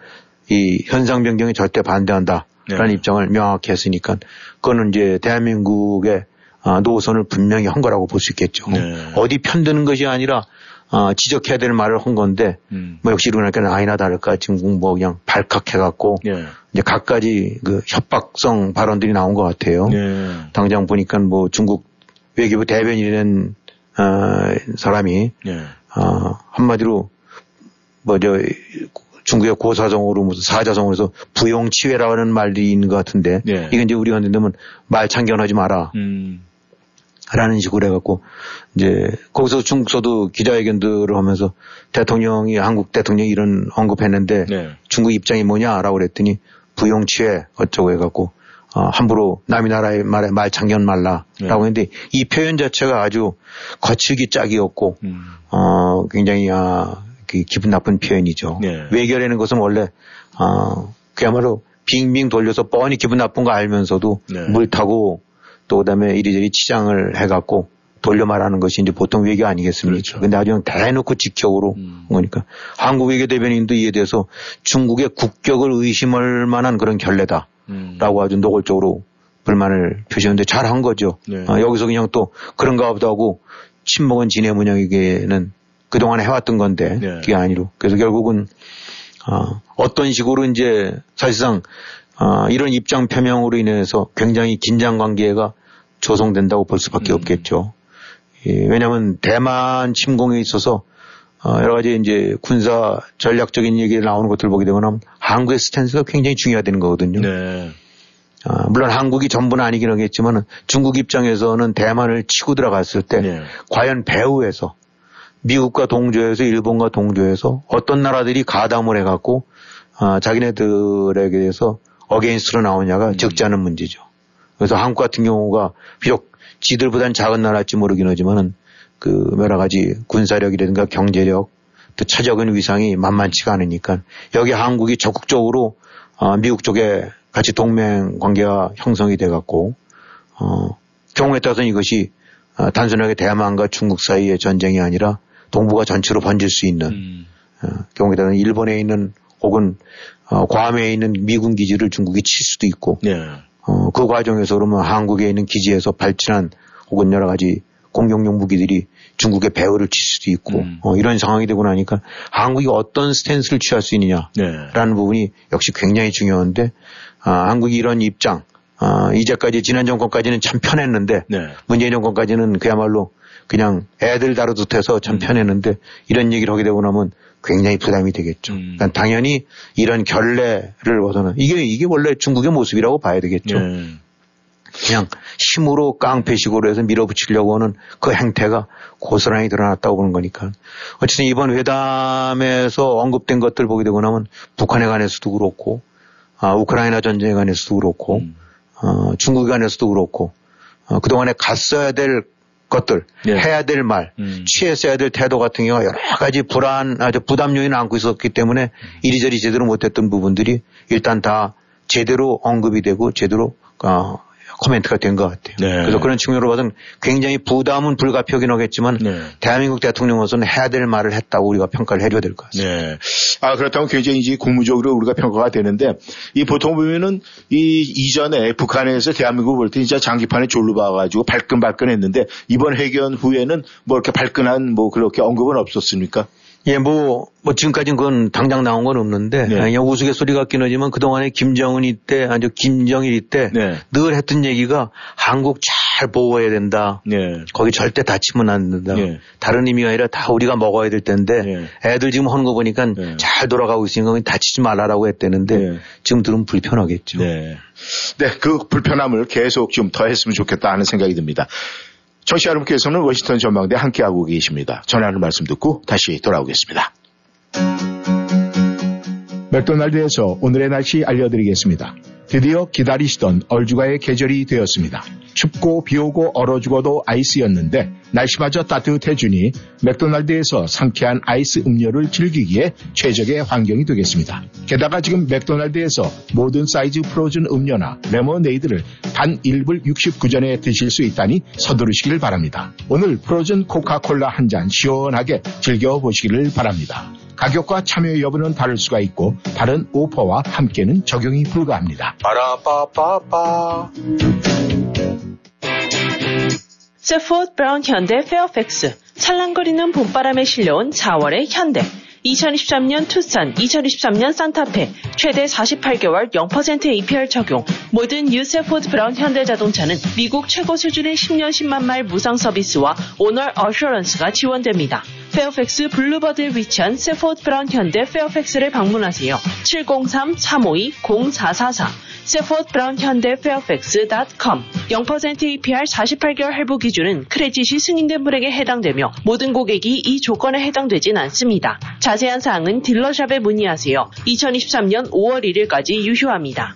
이 현상 변경에 절대 반대한다 라는 네. 입장을 명확히 했으니까 그거는 이제 대한민국의 아, 노선을 분명히 한 거라고 볼 수 있겠죠. 네. 어디 편드는 것이 아니라 아, 지적해야 될 말을 한 건데 음. 뭐 역시 이러니까 아니나 다를까 지금 뭐 그냥 발칵해갖고 예. 이제 갖가지 그 협박성 발언들이 나온 것 같아요. 네. 당장 보니까 뭐 중국 외교부 대변인이라는 어, 사람이 예. 어, 한마디로 뭐 저 중국의 고사성어로 무슨 사자성어에서 부용치외라는 말이 있는 것 같은데 네. 이건 이제 우리가 된다면 말 참견하지 마라 음. 라는 식으로 해갖고 이제 거기서 중국서도 기자회견들을 하면서 대통령이 한국 대통령이 이런 언급했는데 네. 중국 입장이 뭐냐라고 그랬더니 부용치외 어쩌고 해갖고 어, 함부로 남의 나라의 말에 말 참견 말라라고 네. 했는데 이 표현 자체가 아주 거칠기 짝이었고 음. 어, 굉장히, 아, 그 기분 나쁜 표현이죠. 네. 외교라는 것은 원래, 어, 그야말로 빙빙 돌려서 뻔히 기분 나쁜 거 알면서도 네. 물 타고 또 그다음에 이리저리 치장을 해갖고 돌려 말하는 것이 이제 보통 외교 아니겠습니까? 그렇죠. 근데 아주 그냥 대놓고 직격으로 음. 그러니까 한국 외교 대변인도 이에 대해서 중국의 국격을 의심할 만한 그런 결례다. 음. 라고 아주 노골적으로 불만을 표시했는데 잘한 거죠. 네. 아, 여기서 그냥 또 그런가 보다 하고 친목은 진해 문양에게는 그동안 해왔던 건데 네. 그게 아니로. 그래서 결국은 아, 어떤 식으로 이제 사실상 아, 이런 입장 표명으로 인해서 굉장히 긴장 관계가 조성된다고 볼 수밖에 음. 없겠죠. 예, 왜냐하면 대만 침공에 있어서 어, 여러 가지 이제 군사 전략적인 얘기 나오는 것들 보게 되면 한국의 stance가 굉장히 중요하다는 거거든요. 네. 아, 물론 한국이 전부는 아니긴 하겠지만 중국 입장에서는 대만을 치고 들어갔을 때 네. 과연 배후에서 미국과 동조해서 일본과 동조해서 어떤 나라들이 가담을 해갖고 아, 자기네들에게 대해서 against로 나오냐가 적지 않은 문제죠. 그래서 한국 같은 경우가 비록 지들보다는 작은 나라일지 모르긴 하지만은 그 여러 가지 군사력이라든가 경제력 또 차적인 위상이 만만치가 않으니까 여기 한국이 적극적으로 어, 미국 쪽에 같이 동맹 관계가 형성이 돼 갖고 어, 경우에 따라서는 이것이 어, 단순하게 대만과 중국 사이의 전쟁이 아니라 동북아 전체로 번질 수 있는 음. 어, 경우에 따라서는 일본에 있는 혹은 어, 괌에 있는 미군 기지를 중국이 칠 수도 있고 네. 어, 그 과정에서 그러면 한국에 있는 기지에서 발진한 혹은 여러 가지 공격용 무기들이 중국의 배후를 칠 수도 있고 음. 어, 이런 상황이 되고 나니까 한국이 어떤 스탠스를 취할 수 있느냐라는 네. 부분이 역시 굉장히 중요한데 아, 한국이 이런 입장 아, 이제까지 지난 정권까지는 참 편했는데 네. 문재인 정권까지는 그야말로 그냥 애들 다루듯 해서 참 음. 편했는데 이런 얘기를 하게 되고 나면 굉장히 부담이 되겠죠. 음. 그러니까 당연히 이런 결례를 벗어나 이게 이게 원래 중국의 모습이라고 봐야 되겠죠. 네. 그냥 힘으로 깡패식으로 해서 밀어붙이려고 하는 그 행태가 고스란히 드러났다고 보는 거니까. 어쨌든 이번 회담에서 언급된 것들 보게 되고 나면 북한에 관해서도 그렇고, 아, 우크라이나 전쟁에 관해서도 그렇고, 음. 어, 중국에 관해서도 그렇고, 어, 그동안에 갔어야 될 것들, 예. 해야 될 말, 음. 취했어야 될 태도 같은 경우가 여러 가지 불안, 아주 부담 요인을 안고 있었기 때문에 이리저리 제대로 못했던 부분들이 일단 다 제대로 언급이 되고 제대로 어, 코멘트가 된 것 같아요. 네. 그래서 그런 측면으로 봐서는 굉장히 부담은 불가피하긴 하겠지만 네. 대한민국 대통령으로서는 해야 될 말을 했다고 우리가 평가를 해줘야 될 것 같습니다. 네. 아 그렇다면 굉장히 이제 국무적으로 우리가 평가가 되는데 이 보통 보면은 이 이전에 북한에서 대한민국을 볼때 진짜 장기판에 졸로 봐가지고 발끈발끈했는데 이번 회견 후에는 뭐 이렇게 발끈한 뭐 그렇게 언급은 없었습니까? 예, 뭐, 뭐 지금까지는 그건 당장 나온 건 없는데 네. 그냥 우스갯소리 같긴 하지만 그동안에 김정은이 때, 아주 김정일이 때늘 네. 했던 얘기가 한국 잘 보호해야 된다. 네. 거기 절대 다치면 안 된다. 네. 다른 의미가 아니라 다 우리가 먹어야 될 텐데 네. 애들 지금 하는 거 보니까 네. 잘 돌아가고 있으니까 다치지 말라라고 했대는데 지금 들으면 불편하겠죠. 네. 네, 그 불편함을 계속 좀 더 했으면 좋겠다 하는 생각이 듭니다. 청취자 여러분께서는 워싱턴 전망대 함께하고 계십니다. 전하는 말씀 듣고 다시 돌아오겠습니다. 맥도날드에서 오늘의 날씨 알려드리겠습니다. 드디어 기다리시던 얼죽아의 계절이 되었습니다. 춥고 비오고 얼어 죽어도 아이스였는데 날씨마저 따뜻해주니 맥도날드에서 상쾌한 아이스 음료를 즐기기에 최적의 환경이 되겠습니다. 게다가 지금 맥도날드에서 모든 사이즈 frozen 음료나 레모네이드를 단 1불 69전에 드실 수 있다니 서두르시길 바랍니다. 오늘 frozen 코카콜라 한 잔 시원하게 즐겨보시기를 바랍니다. 가격과 참여 여부는 다를 수가 있고 다른 오퍼와 함께는 적용이 불가합니다. 빠라빠빠빠. Safford Brown 현대 페어팩스. 찰랑거리는 봄바람에 실려온 4월의 현대 2023년 투싼, 2023년 산타페, 최대 48개월 0% APR 적용. 모든 new Safford Brown 현대자동차는 미국 최고 수준의 10년 10만 마일 무상 서비스와 owner assurance가 지원됩니다. 페어팩스 Boulevard에 위치한 Safford Brown 현대 페어팩스를 방문하세요. 703-352-0444 Safford Brown 현대 페어팩스.com 0% APR 48개월 할부 기준은 credit이 승인된 분에게 해당되며 모든 고객이 이 조건에 해당되진 않습니다. 자세한 사항은 dealer shop에 문의하세요. 2023년 5월 1일까지 유효합니다.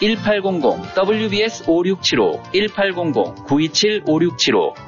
1800 WBS 5675 1800 927-5675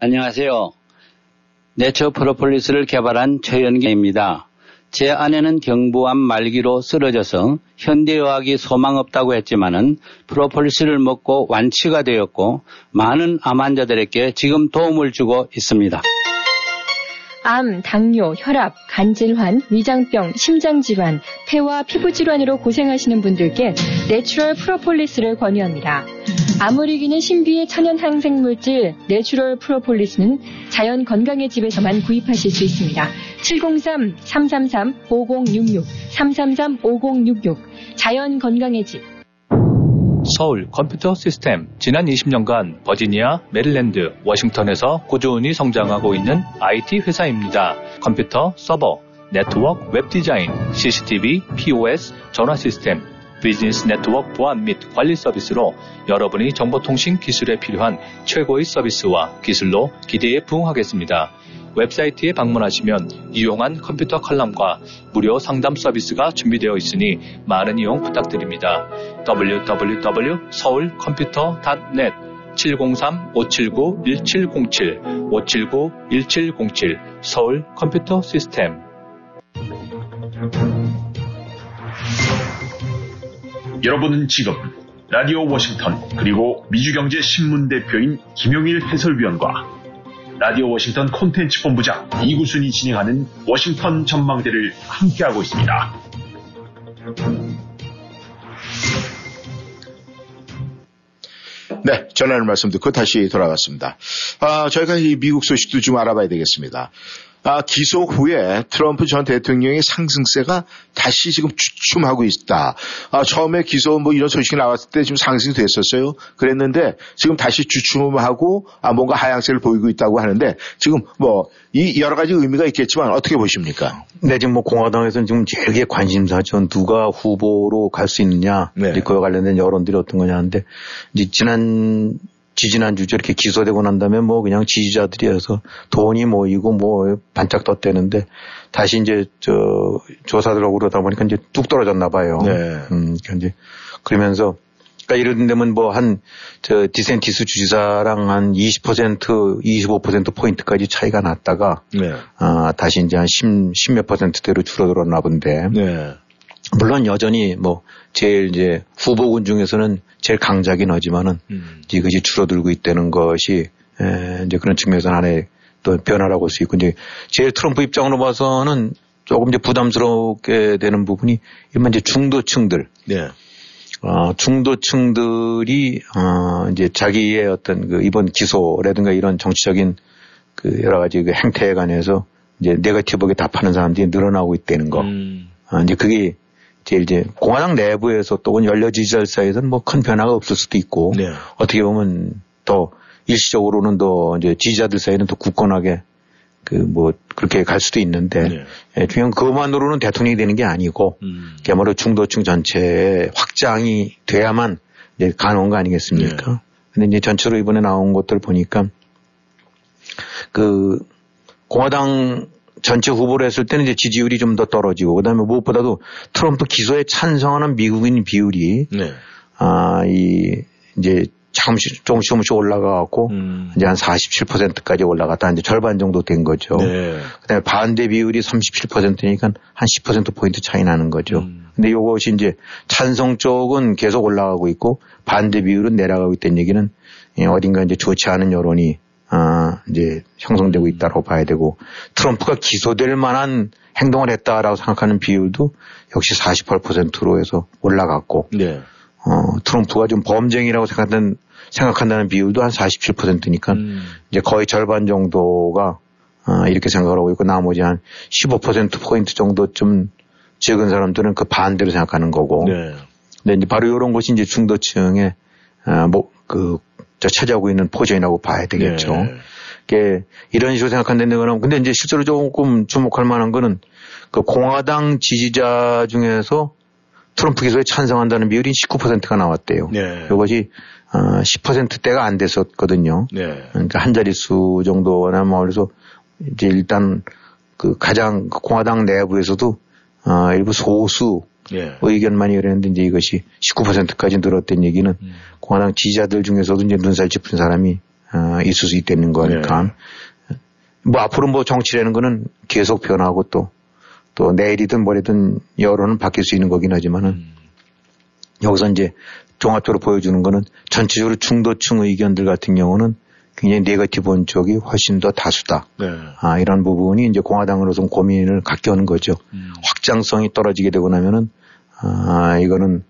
안녕하세요. 내처 프로폴리스를 개발한 최연기입니다. 제 아내는 경부암 말기로 쓰러져서 현대의학이 소망 없다고 했지만은 프로폴리스를 먹고 완치가 되었고 많은 암 환자들에게 지금 도움을 주고 있습니다. 암, 당뇨, 혈압, 간질환, 위장병, 심장질환, 폐와 피부질환으로 고생하시는 분들께 내추럴 프로폴리스를 권유합니다. 이기는 신비의 천연 항생물질 내추럴 프로폴리스는 자연 건강의 집에서만 구입하실 수 있습니다. 703-333-5066, 333-5066, 자연 건강의 집. 서울 컴퓨터 시스템 지난 20년간 버지니아, 메릴랜드, 워싱턴에서 꾸준히 성장하고 있는 IT 회사입니다. 컴퓨터, 서버, 네트워크, 웹 디자인, CCTV, POS, 전화 시스템, 비즈니스 네트워크 보안 및 관리 서비스로 여러분이 정보통신 기술에 필요한 최고의 서비스와 기술로 기대에 부응하겠습니다. 웹사이트에 방문하시면 유용한 컴퓨터 칼럼과 무료 상담 서비스가 준비되어 있으니 많은 이용 부탁드립니다. www.seoulcomputer.net 703-579-1707 579-1707 서울 컴퓨터 시스템 여러분은 지금 라디오 워싱턴 그리고 미주경제 신문 대표인 김용일 해설위원과 라디오 워싱턴 콘텐츠 본부장 이구순이 진행하는 워싱턴 전망대를 함께하고 있습니다. 네, 전하는 말씀 듣고 다시 돌아왔습니다. 아, 저희가 이 미국 소식도 좀 알아봐야 되겠습니다. 아, 기소 후에 트럼프 전 대통령의 상승세가 다시 지금 주춤하고 있다. 아, 처음에 기소 뭐 이런 소식이 나왔을 때 지금 상승이 됐었어요. 그랬는데 지금 다시 주춤하고 아, 뭔가 하향세를 보이고 있다고 하는데 지금 뭐 이 여러 가지 의미가 있겠지만 어떻게 보십니까? 네, 지금 뭐 공화당에서는 지금 제일 관심사죠. 누가 후보로 갈 수 있느냐. 네. 그와 관련된 여론들이 어떤 거냐 하는데 이제 지난 지지난주 저렇게 기소되고 난 다음에 뭐 그냥 지지자들이어서 돈이 모이고 뭐 반짝 떴대는데 다시 이제 저 조사들하고 그러다 보니까 이제 뚝 떨어졌나 봐요. 네. 음, 그러니까 이제 그러면서 그러니까 이런 데면 뭐 한 저 디센티스 주지사랑 한 20% 25% 포인트까지 차이가 났다가 네. 아, 다시 이제 한 10, 10몇 퍼센트대로 줄어들었나 본데. 네. 물론 여전히 뭐 제일 이제 후보군 중에서는 제일 강자긴 하지만은 음. 이것이 줄어들고 있다는 것이 에, 이제 그런 측면에서 하나의 또 변화라고 할 수 있고 이제 제일 트럼프 입장으로 봐서는 조금 이제 부담스럽게 되는 부분이 이만 이제 중도층들. 네. 어, 중도층들이 어, 이제 자기의 어떤 그 이번 기소라든가 이런 정치적인 그 여러 가지 그 행태에 관해서 이제 네거티브하게 답하는 사람들이 늘어나고 있다는 거. 음. 어, 이제 그게 제일 이제 공화당 내부에서 또 연려 지지자 사이에서는 뭐 큰 변화가 없을 수도 있고 네. 어떻게 보면 더 일시적으로는 더 이제 지지자들 사이에는 더 굳건하게 그 뭐 그렇게 갈 수도 있는데 네. 예, 중요한 그것만으로는 대통령이 되는 게 아니고 음. 그야말로 중도층 전체에 확장이 돼야만 이제 가능한 거 아니겠습니까? 네. 근데 이제 전체로 이번에 나온 것들 보니까 그 공화당 전체 후보로 했을 때는 이제 지지율이 좀 더 떨어지고 그다음에 무엇보다도 트럼프 기소에 찬성하는 미국인 비율이 네. 아이 이제 조금씩 조금씩 조금씩 올라가갖고 음. 이제 한 47%까지 올라갔다 이제 절반 정도 된 거죠. 네. 그다음에 반대 비율이 37%니까 한 10% 포인트 차이 나는 거죠. 음. 근데 이것이 이제 찬성 쪽은 계속 올라가고 있고 반대 비율은 내려가고 있다는 얘기는 어딘가 이제 좋지 않은 여론이 아, 이제 형성되고 있다고 봐야 되고 트럼프가 기소될 만한 행동을 했다라고 생각하는 비율도 역시 48%로 해서 올라갔고 네. 어, 트럼프가 좀 범죄행위라고 생각하는 생각한다는 비율도 한 47%니까 음. 이제 거의 절반 정도가 어, 이렇게 생각을 하고 있고 나머지 한 15% 포인트 정도 좀 적은 사람들은 그 반대로 생각하는 거고. 네. 근데 이제 바로 이런 것이 이제 중도층의 어, 뭐 그 저 차지하고 있는 포지션이라고 봐야 되겠죠. 네. 이런 식으로 생각한다는 거는 근데 이제 실제로 조금 주목할 만한 거는 그 공화당 지지자 중에서 트럼프 기소에 찬성한다는 비율이 19%가 나왔대요. 네. 이것이 어, 10%대가 안 됐었거든요. 네. 그러니까 한 자릿수 정도나 뭐 그래서 이제 일단 그 가장 그 공화당 내부에서도 어, 일부 소수 예. 의견만이 그랬는데 이제 이것이 19%까지 늘었던 얘기는 음. 공화당 지지자들 중에서도 이제 눈살 짚은 사람이 어, 있을 수 있다는 거니까 예. 뭐 앞으로 뭐 정치라는 거는 계속 변하고 또 또 내일이든 모레든 여론은 바뀔 수 있는 거긴 하지만은 음. 여기서 이제 종합적으로 보여주는 거는 전체적으로 중도층 의견들 같은 경우는 굉장히 네거티브한 쪽이 훨씬 더 다수다. 네. 아, 이런 부분이 이제 공화당으로서 고민을 갖게 하는 거죠. 음. 확장성이 떨어지게 되고 나면은 아, 이거는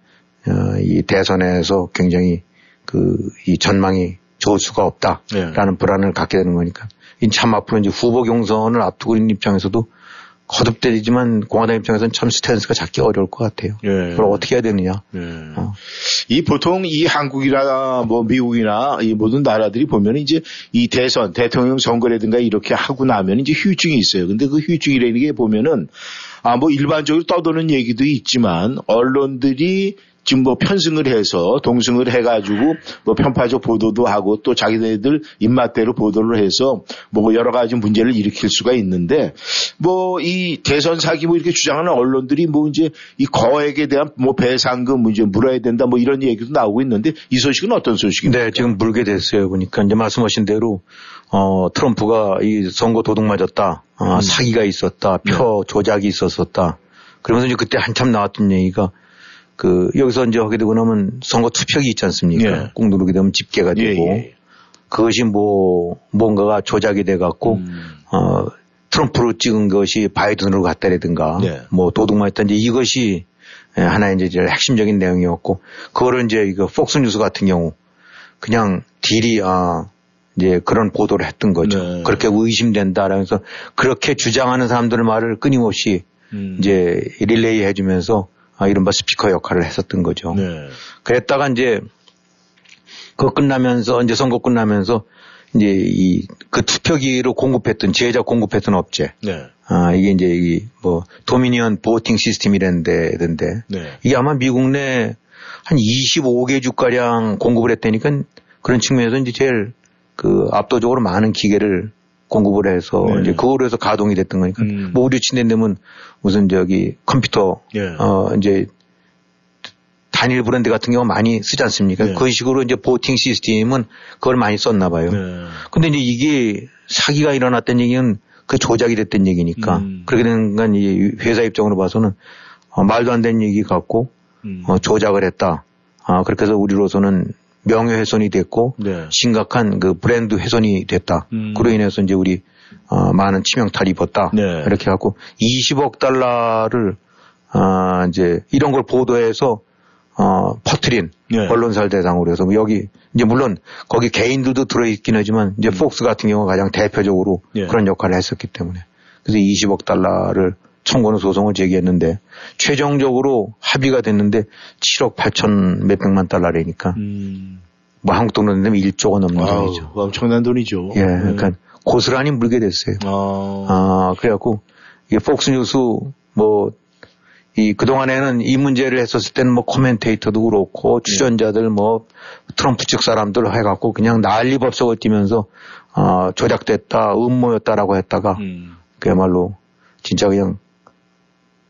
어, 이 대선에서 굉장히 그 이 전망이 좋을 수가 없다라는 네. 불안을 갖게 되는 거니까. 참 앞으로 이제 후보 경선을 앞두고 있는 입장에서도 거듭되지만 공화당 입장에서는 참 스탠스가 잡기 어려울 것 같아요. 예. 그걸 어떻게 해야 되느냐. 예. 어. 이 보통 이 한국이나 뭐 미국이나 이 모든 나라들이 보면 이제 이 대선 대통령 선거라든가 이렇게 하고 나면 이제 휴증이 있어요. 근데 그 휴증이라는 게 보면은 아 뭐 일반적으로 떠도는 얘기도 있지만 언론들이 지금 뭐 편승을 해서 동승을 해가지고 뭐 편파적 보도도 하고 또 자기네들 입맛대로 보도를 해서 뭐 여러 가지 문제를 일으킬 수가 있는데 뭐 이 대선 사기 뭐 이렇게 주장하는 언론들이 뭐 이제 이 거액에 대한 뭐 배상금 문제 물어야 된다 뭐 이런 얘기도 나오고 있는데 이 소식은 어떤 소식입니까? 네, 지금 물게 됐어요. 보니까 이제 말씀하신 대로 어 트럼프가 이 선거 도둑 맞았다, 어, 음. 사기가 있었다, 표 네. 조작이 있었었다. 그러면서 이제 그때 한참 나왔던 얘기가 그 여기서 이제 하게 되고 나면 선거 투표기 있지 않습니까? 예. 꾹 누르게 되면 집계가 예, 되고 예, 그것이 뭐 뭔가가 조작이 돼 갖고 음. 어 트럼프로 찍은 것이 바이든으로 갔다라든가 네. 뭐 도둑맞았던지 이것이 하나의 이제 핵심적인 내용이었고 그거를 이제 이거 폭스 뉴스 같은 경우 그냥 딜이 아 이제 그런 보도를 했던 거죠. 네. 그렇게 의심된다라면서 그렇게 주장하는 사람들 말을 끊임없이 음. 이제 릴레이 해주면서 아, 이른바 스피커 역할을 했었던 거죠. 네. 그랬다가 이제 그거 끝나면서 이제 선거 끝나면서 이제 이 그 투표기로 공급했던 제작 공급했던 업체 네. 아 이게 이제 이 뭐 도미니언 보팅 시스템이라는 데던데 네. 이게 아마 미국 내 한 25개 주 가량 공급을 했다니까 그런 측면에서 이제 제일 그 압도적으로 많은 기계를 공급을 해서 네. 이제 그거로 해서 가동이 됐던 거니까 음. 뭐 우리 친데면 무슨 저기 컴퓨터 예. 어 이제 단일 브랜드 같은 경우 많이 쓰지 않습니까? 네. 그런 식으로 이제 보팅 시스템은 그걸 많이 썼나 봐요. 네. 근데 이제 이게 사기가 일어났다는 얘기는 그 조작이 됐던 얘기니까 음. 그렇게 되는 건 이 회사 입장으로 봐서는 어, 말도 안 되는 얘기 같고 음. 어, 조작을 했다. 아, 그렇게 해서 우리로서는 명예훼손이 됐고 네. 심각한 그 브랜드 훼손이 됐다. 음. 그로 인해서 이제 우리 어, 많은 치명타를 입었다. 네. 이렇게 갖고 20억 달러를 아, 이제 이런 걸 보도해서 어, 퍼트린 네. 언론사를 대상으로 해서 뭐 여기 이제 물론 거기 개인들도 들어있긴 하지만 이제 폭스 같은 경우가 가장 대표적으로 음. 예. 그런 역할을 했었기 때문에 그래서 20억 달러를 청구는 소송을 제기했는데 최종적으로 합의가 됐는데 7억 8천 몇백만 달러라니까 음. 뭐 한국 돈으로 되면 1조가 넘는 아우, 돈이죠. 엄청난 돈이죠. 예, 네. 그러니까 고스란히 물게 됐어요. 아. 아, 그래갖고, 이게 폭스뉴스, 뭐, 이, 그동안에는 이 문제를 했었을 때는 뭐 코멘테이터도 그렇고, 출연자들 뭐, 트럼프 측 사람들 해갖고 그냥 난리 법석을 띠면서, 어, 조작됐다, 음모였다라고 했다가, 음. 그야말로, 진짜 그냥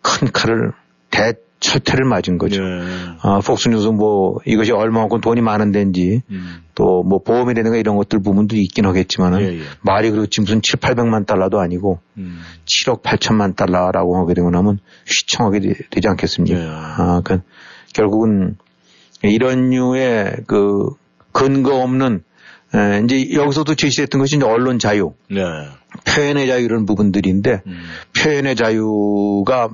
큰 칼을, 대 철퇴를 맞은 거죠. 네. 아, 폭스뉴스 뭐, 이것이 얼마만큼 돈이 많은 데인지, 음. 또뭐 보험이라든가 이런 것들 부분도 있긴 하겠지만은, 예, 예. 말이 그렇지 무슨 7, 800만 달러도 아니고, 음. 7억 8천만 달러라고 하게 되고 나면 휘청하게 되, 지 않겠습니까? 네. 아, 그 결국은 이런 류의 그 근거 없는 에, 이제 여기서도 제시됐던 것이 이제 언론 자유, 네. 표현의 자유 이런 부분들인데 음. 표현의 자유가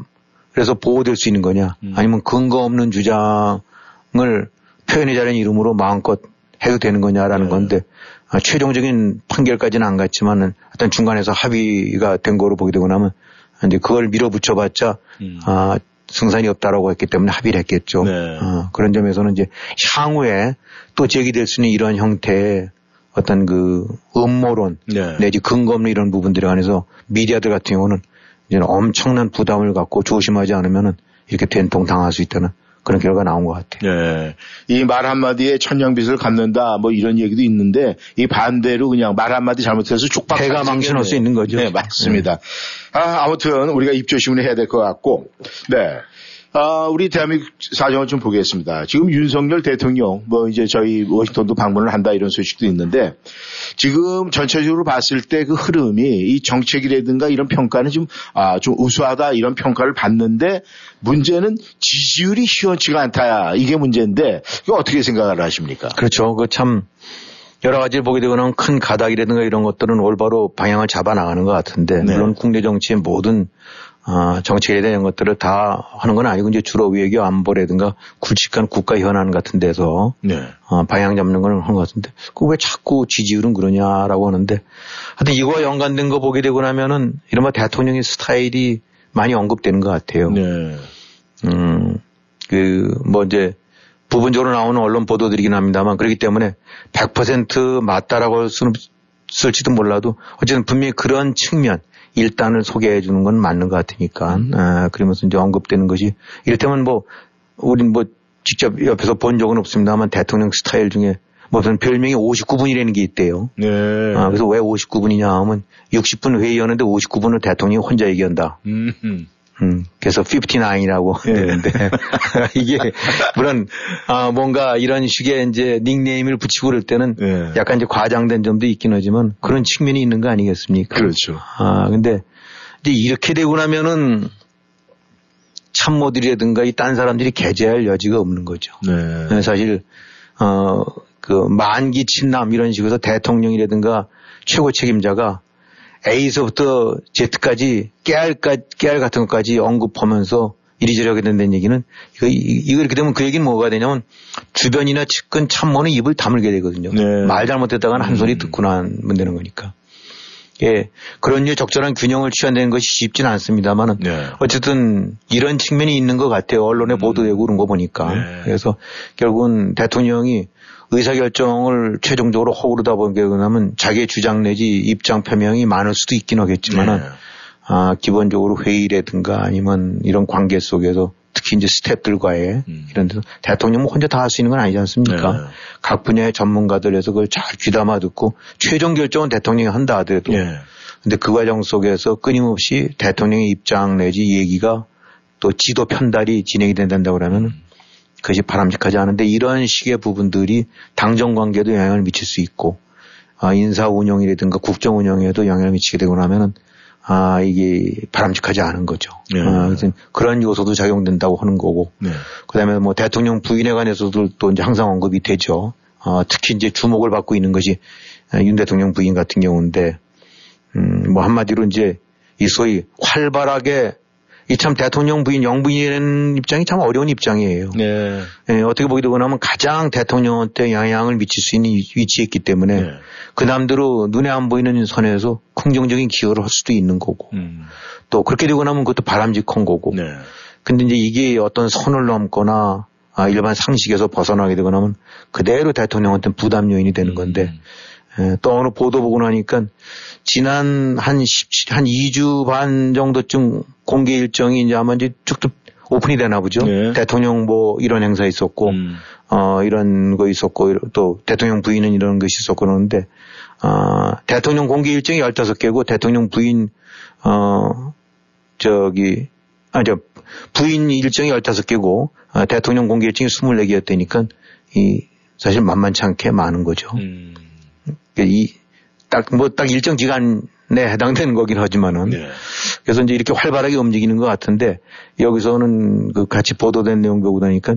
그래서 보호될 수 있는 거냐, 음. 아니면 근거 없는 주장을 표현의 자유는 이름으로 마음껏 해도 되는 거냐라는 네. 건데 아, 최종적인 판결까지는 안 갔지만은 어떤 중간에서 합의가 된 거로 보게 되고 나면 이제 그걸 밀어붙여봤자 음. 아, 승산이 없다라고 했기 때문에 합의를 했겠죠. 네. 어, 그런 점에서는 이제 향후에 또 제기될 수 있는 이런 형태의 어떤 그 음모론 네. 내지 근거 없는 이런 부분들에 관해서 미디어들 같은 경우는 이제 엄청난 부담을 갖고 조심하지 않으면은 이렇게 된통 당할 수 있다는 그런 결과가 나온 것 같아요. 네. 이말 한마디에 천냥빚을 갚는다, 뭐 이런 얘기도 있는데, 이 반대로 그냥 말 한마디 잘못해서 죽박 배가 망신할 수 있는 거죠. 네, 맞습니다. 아, 아무튼 우리가 입조심을 해야 될 것 같고, 네. 아, 우리 대한민국 사정을 좀 보겠습니다. 지금 윤석열 대통령, 뭐 이제 저희 워싱턴도 방문을 한다 이런 소식도 있는데, 지금 전체적으로 봤을 때 그 흐름이 이 정책이라든가 이런 평가는 좀, 아, 좀 우수하다 이런 평가를 받는데, 문제는 지지율이 시원치가 않다. 이게 문제인데, 이거 어떻게 생각을 하십니까? 그렇죠. 그 참 여러 가지를 보게 되고는 큰 가닥이라든가 이런 것들은 올바로 방향을 잡아 나가는 것 같은데 네. 물론 국내 정치의 모든 아, 정책에 대한 것들을 다 하는 건 아니고 이제 주로 외교 안보라든가 굵직한 국가 현안 같은 데서 네. 어, 방향 잡는 걸 하는 것 같은데 그 왜 자꾸 지지율은 그러냐라고 하는데 하여튼 이거와 연관된 거 보게 되고 나면은 이른바 대통령의 스타일이 많이 언급되는 것 같아요. 네. 음, 그, 뭐 이제 부분적으로 나오는 언론 보도들이긴 합니다만 그렇기 때문에 100% 맞다라고 할 수는 없을지도 몰라도 어쨌든 분명히 그런 측면 일단을 소개해 주는 건 맞는 것 같으니까, 아, 그러면서 이제 언급되는 것이 이를테면 뭐, 우린 뭐 직접 옆에서 본 적은 없습니다만 대통령 스타일 중에 무슨 별명이 59분이라는 게 있대요. 네. 아, 그래서 왜 59분이냐 하면 60분 회의였는데 59분을 대통령이 혼자 얘기한다. 음, 음. 음, 그래서 59이라고 예. 되는데 (laughs) 이게 물론 아 뭔가 이런 식의 이제 닉네임을 붙이고 그럴 때는 예. 약간 이제 과장된 점도 있긴 하지만 그런 측면이 있는 거 아니겠습니까? 그렇죠. 아 근데 이제 이렇게 되고 나면은 참모들이라든가 이 딴 사람들이 개재할 여지가 없는 거죠. 네. 사실 어 그 만기 친남 이런 식으로 대통령이라든가 최고 책임자가 A서부터 Z까지 깨알, 깨알 같은 것까지 언급하면서 이리저리 하게 된다는 얘기는 이거, 이거 이렇게 되면 그 얘기는 뭐가 되냐면 주변이나 측근 참모는 입을 다물게 되거든요. 네. 말 잘못했다가는 한 음. 소리 듣고 나면 되는 거니까. 예. 그런 류 적절한 균형을 취한다는 것이 쉽지는 않습니다만은 네. 어쨌든 이런 측면이 있는 것 같아요. 언론에 보도되고 그런 거 보니까. 음. 네. 그래서 결국은 대통령이 의사결정을 최종적으로 허구르다 보게 되면 자기의 주장 내지 입장 표명이 많을 수도 있긴 하겠지만은 네. 아, 기본적으로 회의라든가 아니면 이런 관계 속에서 특히 이제 스탭들과의 음. 이런 데서 대통령은 혼자 다 할 수 있는 건 아니지 않습니까? 네. 각 분야의 전문가들에서 그걸 잘 귀담아 듣고 최종 결정은 대통령이 한다 하더라도 예. 근데 그 과정 속에서 끊임없이 대통령의 입장 내지 얘기가 또 지도 편달이 진행이 된다고 그러면 그것이 바람직하지 않은데 이런 식의 부분들이 당정 관계도 영향을 미칠 수 있고 아, 인사 운영이라든가 국정 운영에도 영향을 미치게 되고 나면은 아, 이게 바람직하지 않은 거죠. 네. 아, 그래서 그런 요소도 작용된다고 하는 거고 네. 그 다음에 뭐 대통령 부인에 관해서도 또 이제 항상 언급이 되죠. 어, 특히 이제 주목을 받고 있는 것이 어, 윤 대통령 부인 같은 경우인데, 음, 뭐 한마디로 이제 이 소위 활발하게 이 참 대통령 부인 영부인이라는 입장이 참 어려운 입장이에요. 네. 예, 어떻게 보게 되고 나면 가장 대통령한테 영향을 미칠 수 있는 위- 위치에 있기 때문에 네. 그 남대로 눈에 안 보이는 선에서 긍정적인 기여를 할 수도 있는 거고 음. 또 그렇게 되고 나면 그것도 바람직한 거고 네. 근데 이제 이게 어떤 선을 넘거나 아, 일반 상식에서 벗어나게 되고 나면 그대로 대통령한테 부담 요인이 되는 건데 에, 또 어느 보도 보고 나니까 지난 한 17, 한 2주 반 정도쯤 공개 일정이 이제 아마 이제 쭉쭉 오픈이 되나 보죠. 네. 대통령 뭐 이런 행사 있었고, 음. 어, 이런 거 있었고, 또 대통령 부인은 이런 것이 있었고 그러는데, 어, 대통령 공개 일정이 15개고 대통령 부인, 어, 저기, 아, 저, 부인 일정이 15개고, 아, 대통령 공개 일정이 24개였다니까, 이, 사실 만만치 않게 많은 거죠. 음. 이, 딱, 뭐, 딱 일정 기간에 해당되는 거긴 하지만은. 네. 그래서 이제 이렇게 활발하게 움직이는 것 같은데, 여기서는 그 같이 보도된 내용 보고 나니까,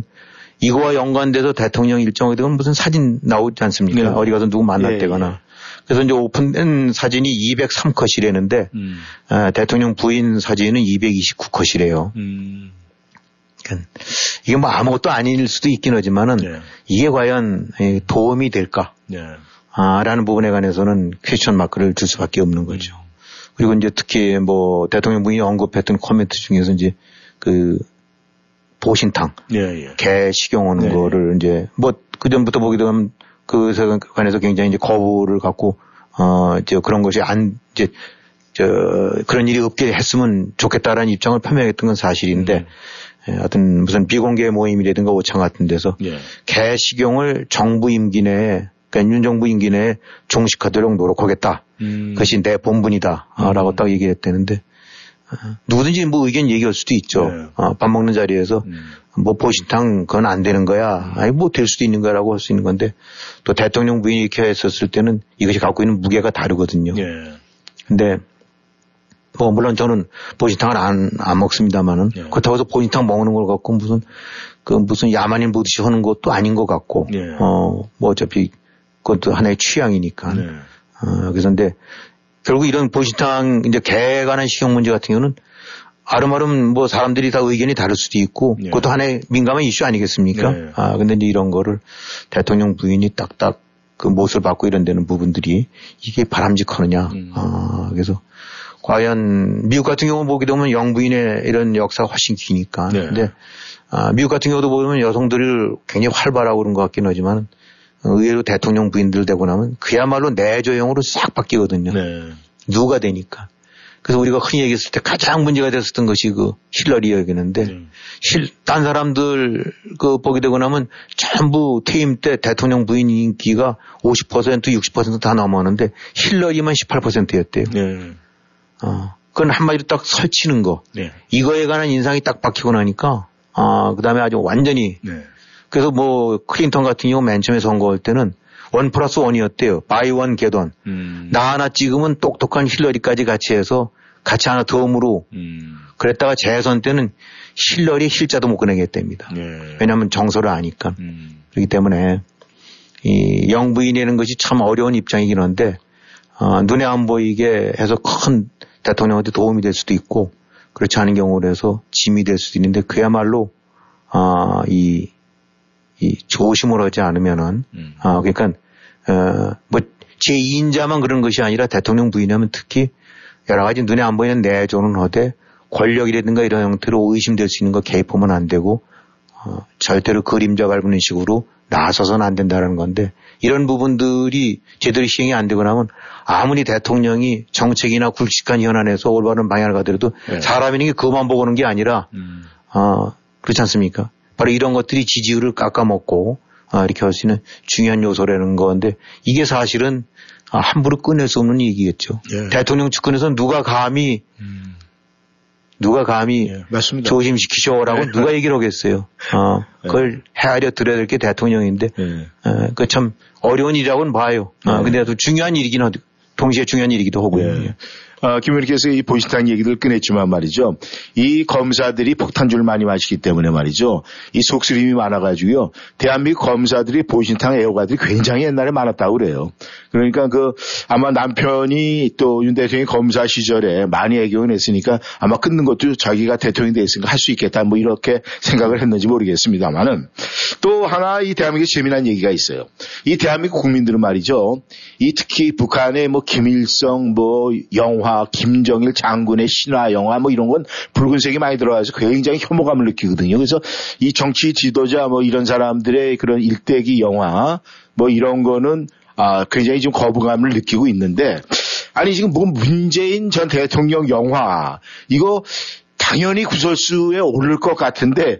이거와 연관돼서 대통령 일정에 대한 무슨 사진 나오지 않습니까? 네. 어디 가서 누구 만났다거나. 예, 예. 그래서 이제 오픈된 사진이 203컷이라는데, 음. 아, 대통령 부인 사진은 229컷이래요. 음. 그러니까 이게 뭐 아무것도 아닐 수도 있긴 하지만은, 네. 이게 과연 에, 도움이 될까? 네. 아, 라는 부분에 관해서는 퀘스천 마크를 줄 수밖에 없는 거죠. 그리고 이제 특히 뭐 대통령 부인이 언급했던 코멘트 중에서 이제 그 보신탕, 예, 예. 개 식용 오는 네. 거를 이제 뭐 그전부터 보게 되면 그것에 관해서 굉장히 이제 거부를 갖고 어, 저 그런 것이 안 이제 저 그런 일이 없게 했으면 좋겠다라는 입장을 표명했던 건 사실인데 예, 하여튼 무슨 비공개 모임이라든가 오창 같은 데서 예. 개 식용을 정부 임기 내에 그러니까 윤 정부 임기 내에 종식하도록 노력하겠다. 음. 그것이 내 본분이다. 아, 라고 딱 얘기했다는데 어, 누구든지 뭐 의견 얘기할 수도 있죠. 네. 어, 밥 먹는 자리에서 음. 뭐 보신탕 그건 안 되는 거야. 아니 뭐 될 수도 있는 거라고 할 수 있는 건데 또 대통령 부인이 이렇게 했었을 때는 이것이 갖고 있는 무게가 다르거든요. 예. 근데 뭐 물론 저는 보신탕을 안, 안 먹습니다만은 예. 그렇다고 해서 보신탕 먹는 걸 갖고 무슨 그 무슨 야만인 보듯이 하는 것도 아닌 것 같고 예. 어뭐 어차피 그것도 하나의 취향이니까 네. 어, 그래서 근데 결국 이런 보신탕 이제 개에 관한 식용 문제 같은 경우는 아름아름 뭐 사람들이 다 의견이 다를 수도 있고 네. 그것도 하나의 민감한 이슈 아니겠습니까? 네. 아 근데 이제 이런 거를 대통령 부인이 딱딱 그 못을 받고 이런 데는 부분들이 이게 바람직하느냐. 음. 아 그래서 과연 미국 같은 경우 보게 되면 영부인의 이런 역사가 훨씬 기니까. 네. 근데 아, 미국 같은 경우도 보면 여성들을 굉장히 활발하고 그런 것 같긴 하지만 어, 의외로 대통령 부인들 되고 나면 그야말로 내조형으로 싹 바뀌거든요. 네. 누가 되니까. 그래서 우리가 흔히 얘기했을 때 가장 문제가 됐었던 것이 그 힐러리였는데 네. 실, 딴 사람들 그 보게 되고 나면 전부 퇴임 때 대통령 부인 인기가 50% 60%다 넘었는데 힐러리만 18%였대요. 네. 어. 그건 한마디로 딱 설치는 거. 네. 이거에 관한 인상이 딱 박히고 나니까 아, 그다음에 아주 완전히 네. 그래서 뭐 클린턴 같은 경우 맨 처음에 선거할 때는 one plus one이었대요. buy one get one. 음. 나 하나 찍으면 똑똑한 힐러리까지 같이 해서 같이 하나 덤으로 음. 그랬다가 재선 때는 힐러리 힐자도 못 꺼내겠답니다. 네. 왜냐하면 정서를 아니까. 음. 그렇기 때문에 이 영부인이라는 것이 참 어려운 입장이긴 한데 어, 눈에 안 보이게 해서 큰 대통령한테 도움이 될 수도 있고 그렇지 않은 경우로 해서 짐이 될 수도 있는데 그야말로 아, 이, 이 조심을 하지 않으면은 음. 아, 그러니까 어, 뭐 제2인자만 그런 것이 아니라 대통령 부인하면 특히 여러 가지 눈에 안 보이는 내조는 하되 권력이라든가 이런 형태로 의심될 수 있는 거 개입하면 안 되고 어, 절대로 그림자 밟는 식으로 나서서는 안 된다는 건데 이런 부분들이 제대로 시행이 안 되고 나면 아무리 대통령이 정책이나 굵직한 현안에서 올바른 방향을 가더라도 네. 사람이는 게 그것만 보고 오는 게 아니라 어, 그렇지 않습니까? 바로 이런 것들이 지지율을 깎아먹고 아, 이렇게 할 수 있는 중요한 요소라는 건데 이게 사실은 아, 함부로 꺼낼 수 없는 얘기겠죠. 예. 대통령 측근에서 누가 감히 누가 감히 맞습니다. 조심시키셔라고 네. 누가 얘기를 하겠어요. 어, 그걸 헤아려 들어야 될 게 대통령인데 어, 그참 어려운 일이라고는 봐요. 어, 근데 또 중요한 일이긴 하죠. 동시에 중요한 일이기도 하고요. 예. 어, 김 의원께서 이 보신탕 얘기를 꺼냈지만 말이죠. 이 검사들이 폭탄주를 많이 마시기 때문에 말이죠. 이 속쓰림이 많아가지고요. 대한민국 검사들이 보신탕 애호가들이 굉장히 옛날에 많았다고 그래요. 그러니까 그 아마 남편이 또 윤 대통령이 검사 시절에 많이 애경을 했으니까 아마 끊는 것도 자기가 대통령이 됐으니까 할 수 있겠다 뭐 이렇게 생각을 했는지 모르겠습니다만은 또 하나 이 대한민국에 재미난 얘기가 있어요. 이 대한민국 국민들은 말이죠. 이 특히 북한의 뭐 김일성 뭐 영화 김정일 장군의 신화 영화 뭐 이런 건 붉은색이 많이 들어가서 굉장히 혐오감을 느끼거든요. 그래서 이 정치 지도자 뭐 이런 사람들의 그런 일대기 영화 뭐 이런 거는 아 굉장히 좀 거부감을 느끼고 있는데 아니 지금 뭐 문재인 전 대통령 영화 이거 당연히 구설수에 오를 것 같은데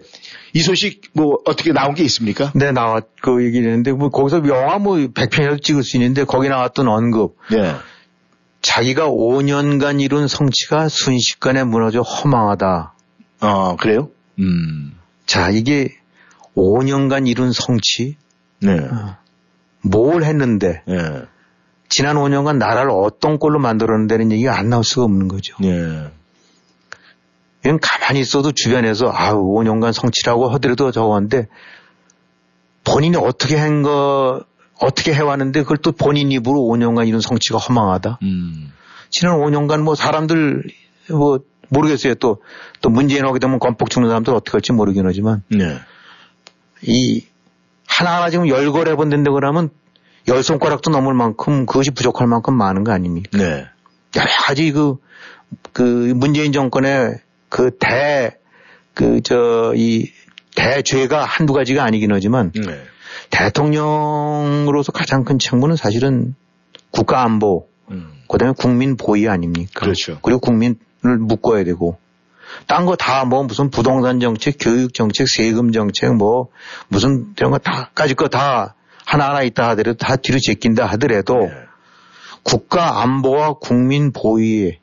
이 소식 뭐 어떻게 나온 게 있습니까? 네, 나왔, 그 얘기를 했는데, 뭐, 거기서 영화 뭐, 100편이라도 찍을 수 있는데, 거기 나왔던 언급. 네. 자기가 5년간 이룬 성취가 순식간에 무너져 허망하다. 어, 그래요? 음. 자, 이게 5년간 이룬 성취. 네. 뭘 했는데. 네. 지난 5년간 나라를 어떤 꼴로 만들었는데는 얘기가 안 나올 수가 없는 거죠. 네. 이건 가만히 있어도 주변에서 아우 5년간 성취라고 하더라도 저건데 본인이 어떻게 한 거 어떻게 해왔는데 그걸 또 본인 입으로 5년간 이런 성취가 허망하다. 음. 지난 5년간 뭐 사람들 뭐 모르겠어요. 또 또 문재인 하게 되면 건폭 죽는 사람들 어떻게 할지 모르긴 하지만 네. 이 하나하나 지금 열 거래 본다고 그러면 열 손가락도 넘을 만큼 그것이 부족할 만큼 많은 거 아닙니까? 네. 여러 가지 그, 그 문재인 정권의 그 대, 그, 저, 이 대죄가 한두 가지가 아니긴 하지만 네. 대통령으로서 가장 큰 책무는 사실은 국가 안보, 그 다음에 국민 보위 아닙니까? 그렇죠. 그리고 국민을 묶어야 되고 딴 거 다 뭐 무슨 부동산 정책, 교육 정책, 세금 정책 뭐 무슨 이런 거 다까지 거 다 하나하나 있다 하더라도 다 뒤로 제낀다 하더라도 국가 안보와 국민 보위,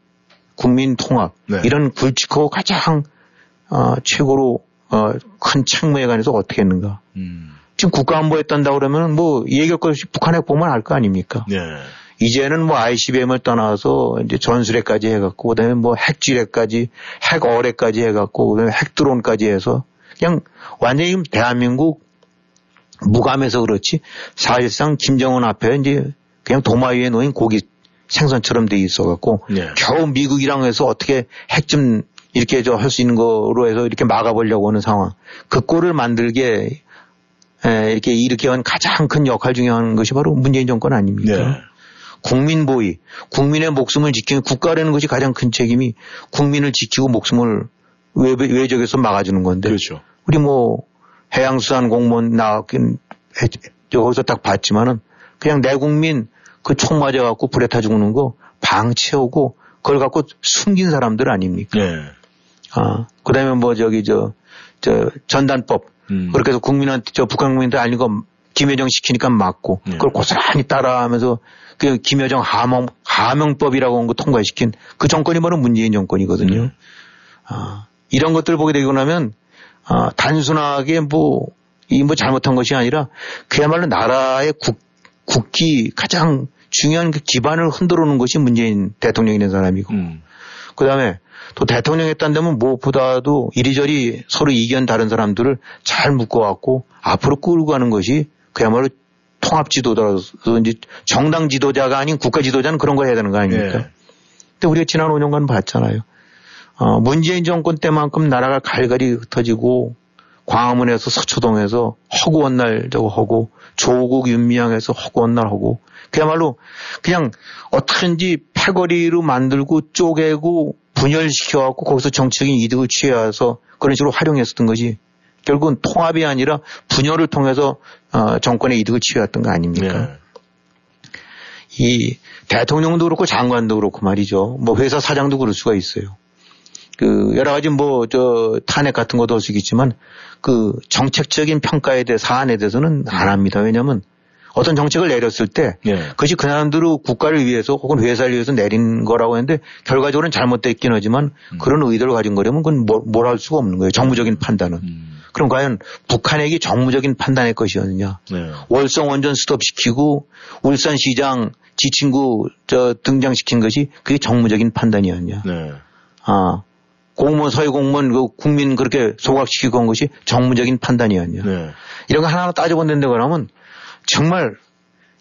국민 통합 이런 굵직하고 가장 어, 최고로 어, 큰 책무에 관해서 어떻게 했는가? 지금 국가 안보에 딴다 그러면 뭐 얘기할 것이 북한에 보면 알 거 아닙니까? 네. 이제는 뭐 ICBM을 떠나서 이제 전술핵까지 해갖고 그다음에 뭐 핵지뢰까지 핵어뢰까지 해갖고 그다음에 핵드론까지 해서 그냥 완전히 지금 대한민국 무감해서 그렇지 사실상 김정은 앞에 이제 그냥 도마 위에 놓인 고기 생선처럼 돼 있어갖고 네. 겨우 미국이랑 해서 어떻게 핵 좀 이렇게 저 할 수 있는 거로 해서 이렇게 막아보려고 하는 상황 그 꼴을 만들게 에, 이렇게 이렇게 한 가장 큰 역할 중에 한 것이 바로 문재인 정권 아닙니까? 네. 국민 보위, 국민의 목숨을 지키는 국가라는 것이 가장 큰 책임이 국민을 지키고 목숨을 외, 외적에서 막아주는 건데. 그렇죠. 우리 뭐 해양수산 공무원 나왔긴 해- 거기서 딱 봤지만은 그냥 내 국민 그 총 맞아갖고 불에 타 죽는 거 방 채우고 그걸 갖고 숨긴 사람들 아닙니까? 네. 아, 그 다음에 뭐 저기 저, 저 전단법. 음. 그렇게 해서 국민한테, 저 북한 국민한테 알린 거 김여정 시키니까 맞고 네. 그걸 고스란히 따라하면서 그 김여정 하명, 하명법이라고 한 거 통과시킨 그 정권이 바로 문재인 정권이거든요. 네. 아, 이런 것들 보게 되고 나면 아, 단순하게 뭐, 이뭐 잘못한 것이 아니라 그야말로 나라의 국, 국기 가장 중요한 그 기반을 흔들어 놓은 것이 문재인 대통령이된 사람이고. 그 다음에 또 대통령 했다면 무엇보다도 이리저리 서로 이견 다른 사람들을 잘 묶어갖고 앞으로 끌고 가는 것이 그야말로 통합 지도자로서 이제 정당 지도자가 아닌 국가 지도자는 그런 거 해야 되는 거 아닙니까? 네. 근데 우리가 지난 5년간 봤잖아요. 어, 문재인 정권 때만큼 나라가 갈갈이 흩어지고 광화문에서 서초동에서 허구한 날 저거 하고 조국 윤미향에서 허구한 날 하고 그야말로 그냥 어떻게든지 패거리로 만들고 쪼개고 분열시켜갖고 거기서 정치적인 이득을 취해서 그런 식으로 활용했었던 거지. 결국은 통합이 아니라 분열을 통해서 어, 정권의 이득을 취해왔던 거 아닙니까? 네. 이 대통령도 그렇고 장관도 그렇고 말이죠. 뭐 회사 사장도 그럴 수가 있어요. 그 여러 가지 뭐 저 탄핵 같은 것도 할 수 있겠지만 그 정책적인 평가에 대해 사안에 대해서는 안 합니다. 왜냐하면 어떤 정책을 내렸을 때 예. 그것이 그 사람들의 국가를 위해서 혹은 회사를 위해서 내린 거라고 했는데 결과적으로는 잘못됐긴 하지만 그런 의도를 가진 거라면 그건 뭘 할 수가 없는 거예요. 정무적인 판단은. 그럼 과연 북한에게 정무적인 판단의 것이었느냐. 네. 월성 원전 스톱시키고 울산시장 지 친구 저 등장시킨 것이 그게 정무적인 판단이었냐. 네. 아, 공무원, 서해 공무원, 그 국민 그렇게 소각시키고 한 것이 정무적인 판단이었냐. 네. 이런 거 하나하나 따져본다고 그러면 정말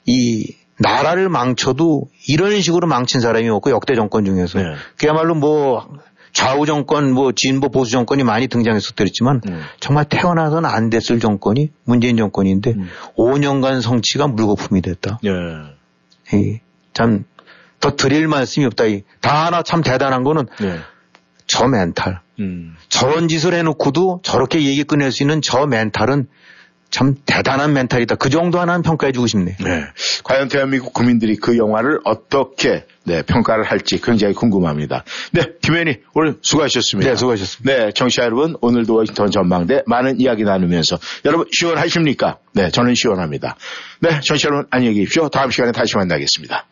이 나라를 망쳐도 이런 식으로 망친 사람이 없고 역대 정권 중에서 네. 그야말로 뭐 좌우 정권, 뭐 진보 보수 정권이 많이 등장했었더랬지만 네. 정말 태어나서는 안 됐을 정권이 문재인 정권인데 5년간 성취가 물거품이 됐다. 예. 이, 참, 더 드릴 말씀이 없다. 이, 다 하나 참 대단한 거는 네. 저 멘탈. 음. 저런 짓을 해놓고도 저렇게 얘기 꺼낼 수 있는 저 멘탈은 참 대단한 멘탈이다. 그 정도 하나는 평가해주고 싶네. 네. 과연 대한민국 국민들이 그 영화를 어떻게 네, 평가를 할지 굉장히 궁금합니다. 네, 김현희 오늘 수고하셨습니다. 네, 수고하셨습니다. 네, 청취자 여러분 오늘도 워싱턴 전망대 많은 이야기 나누면서 여러분 시원하십니까? 네, 저는 시원합니다. 네, 청취자 여러분 안녕히 계십시오. 다음 시간에 다시 만나겠습니다.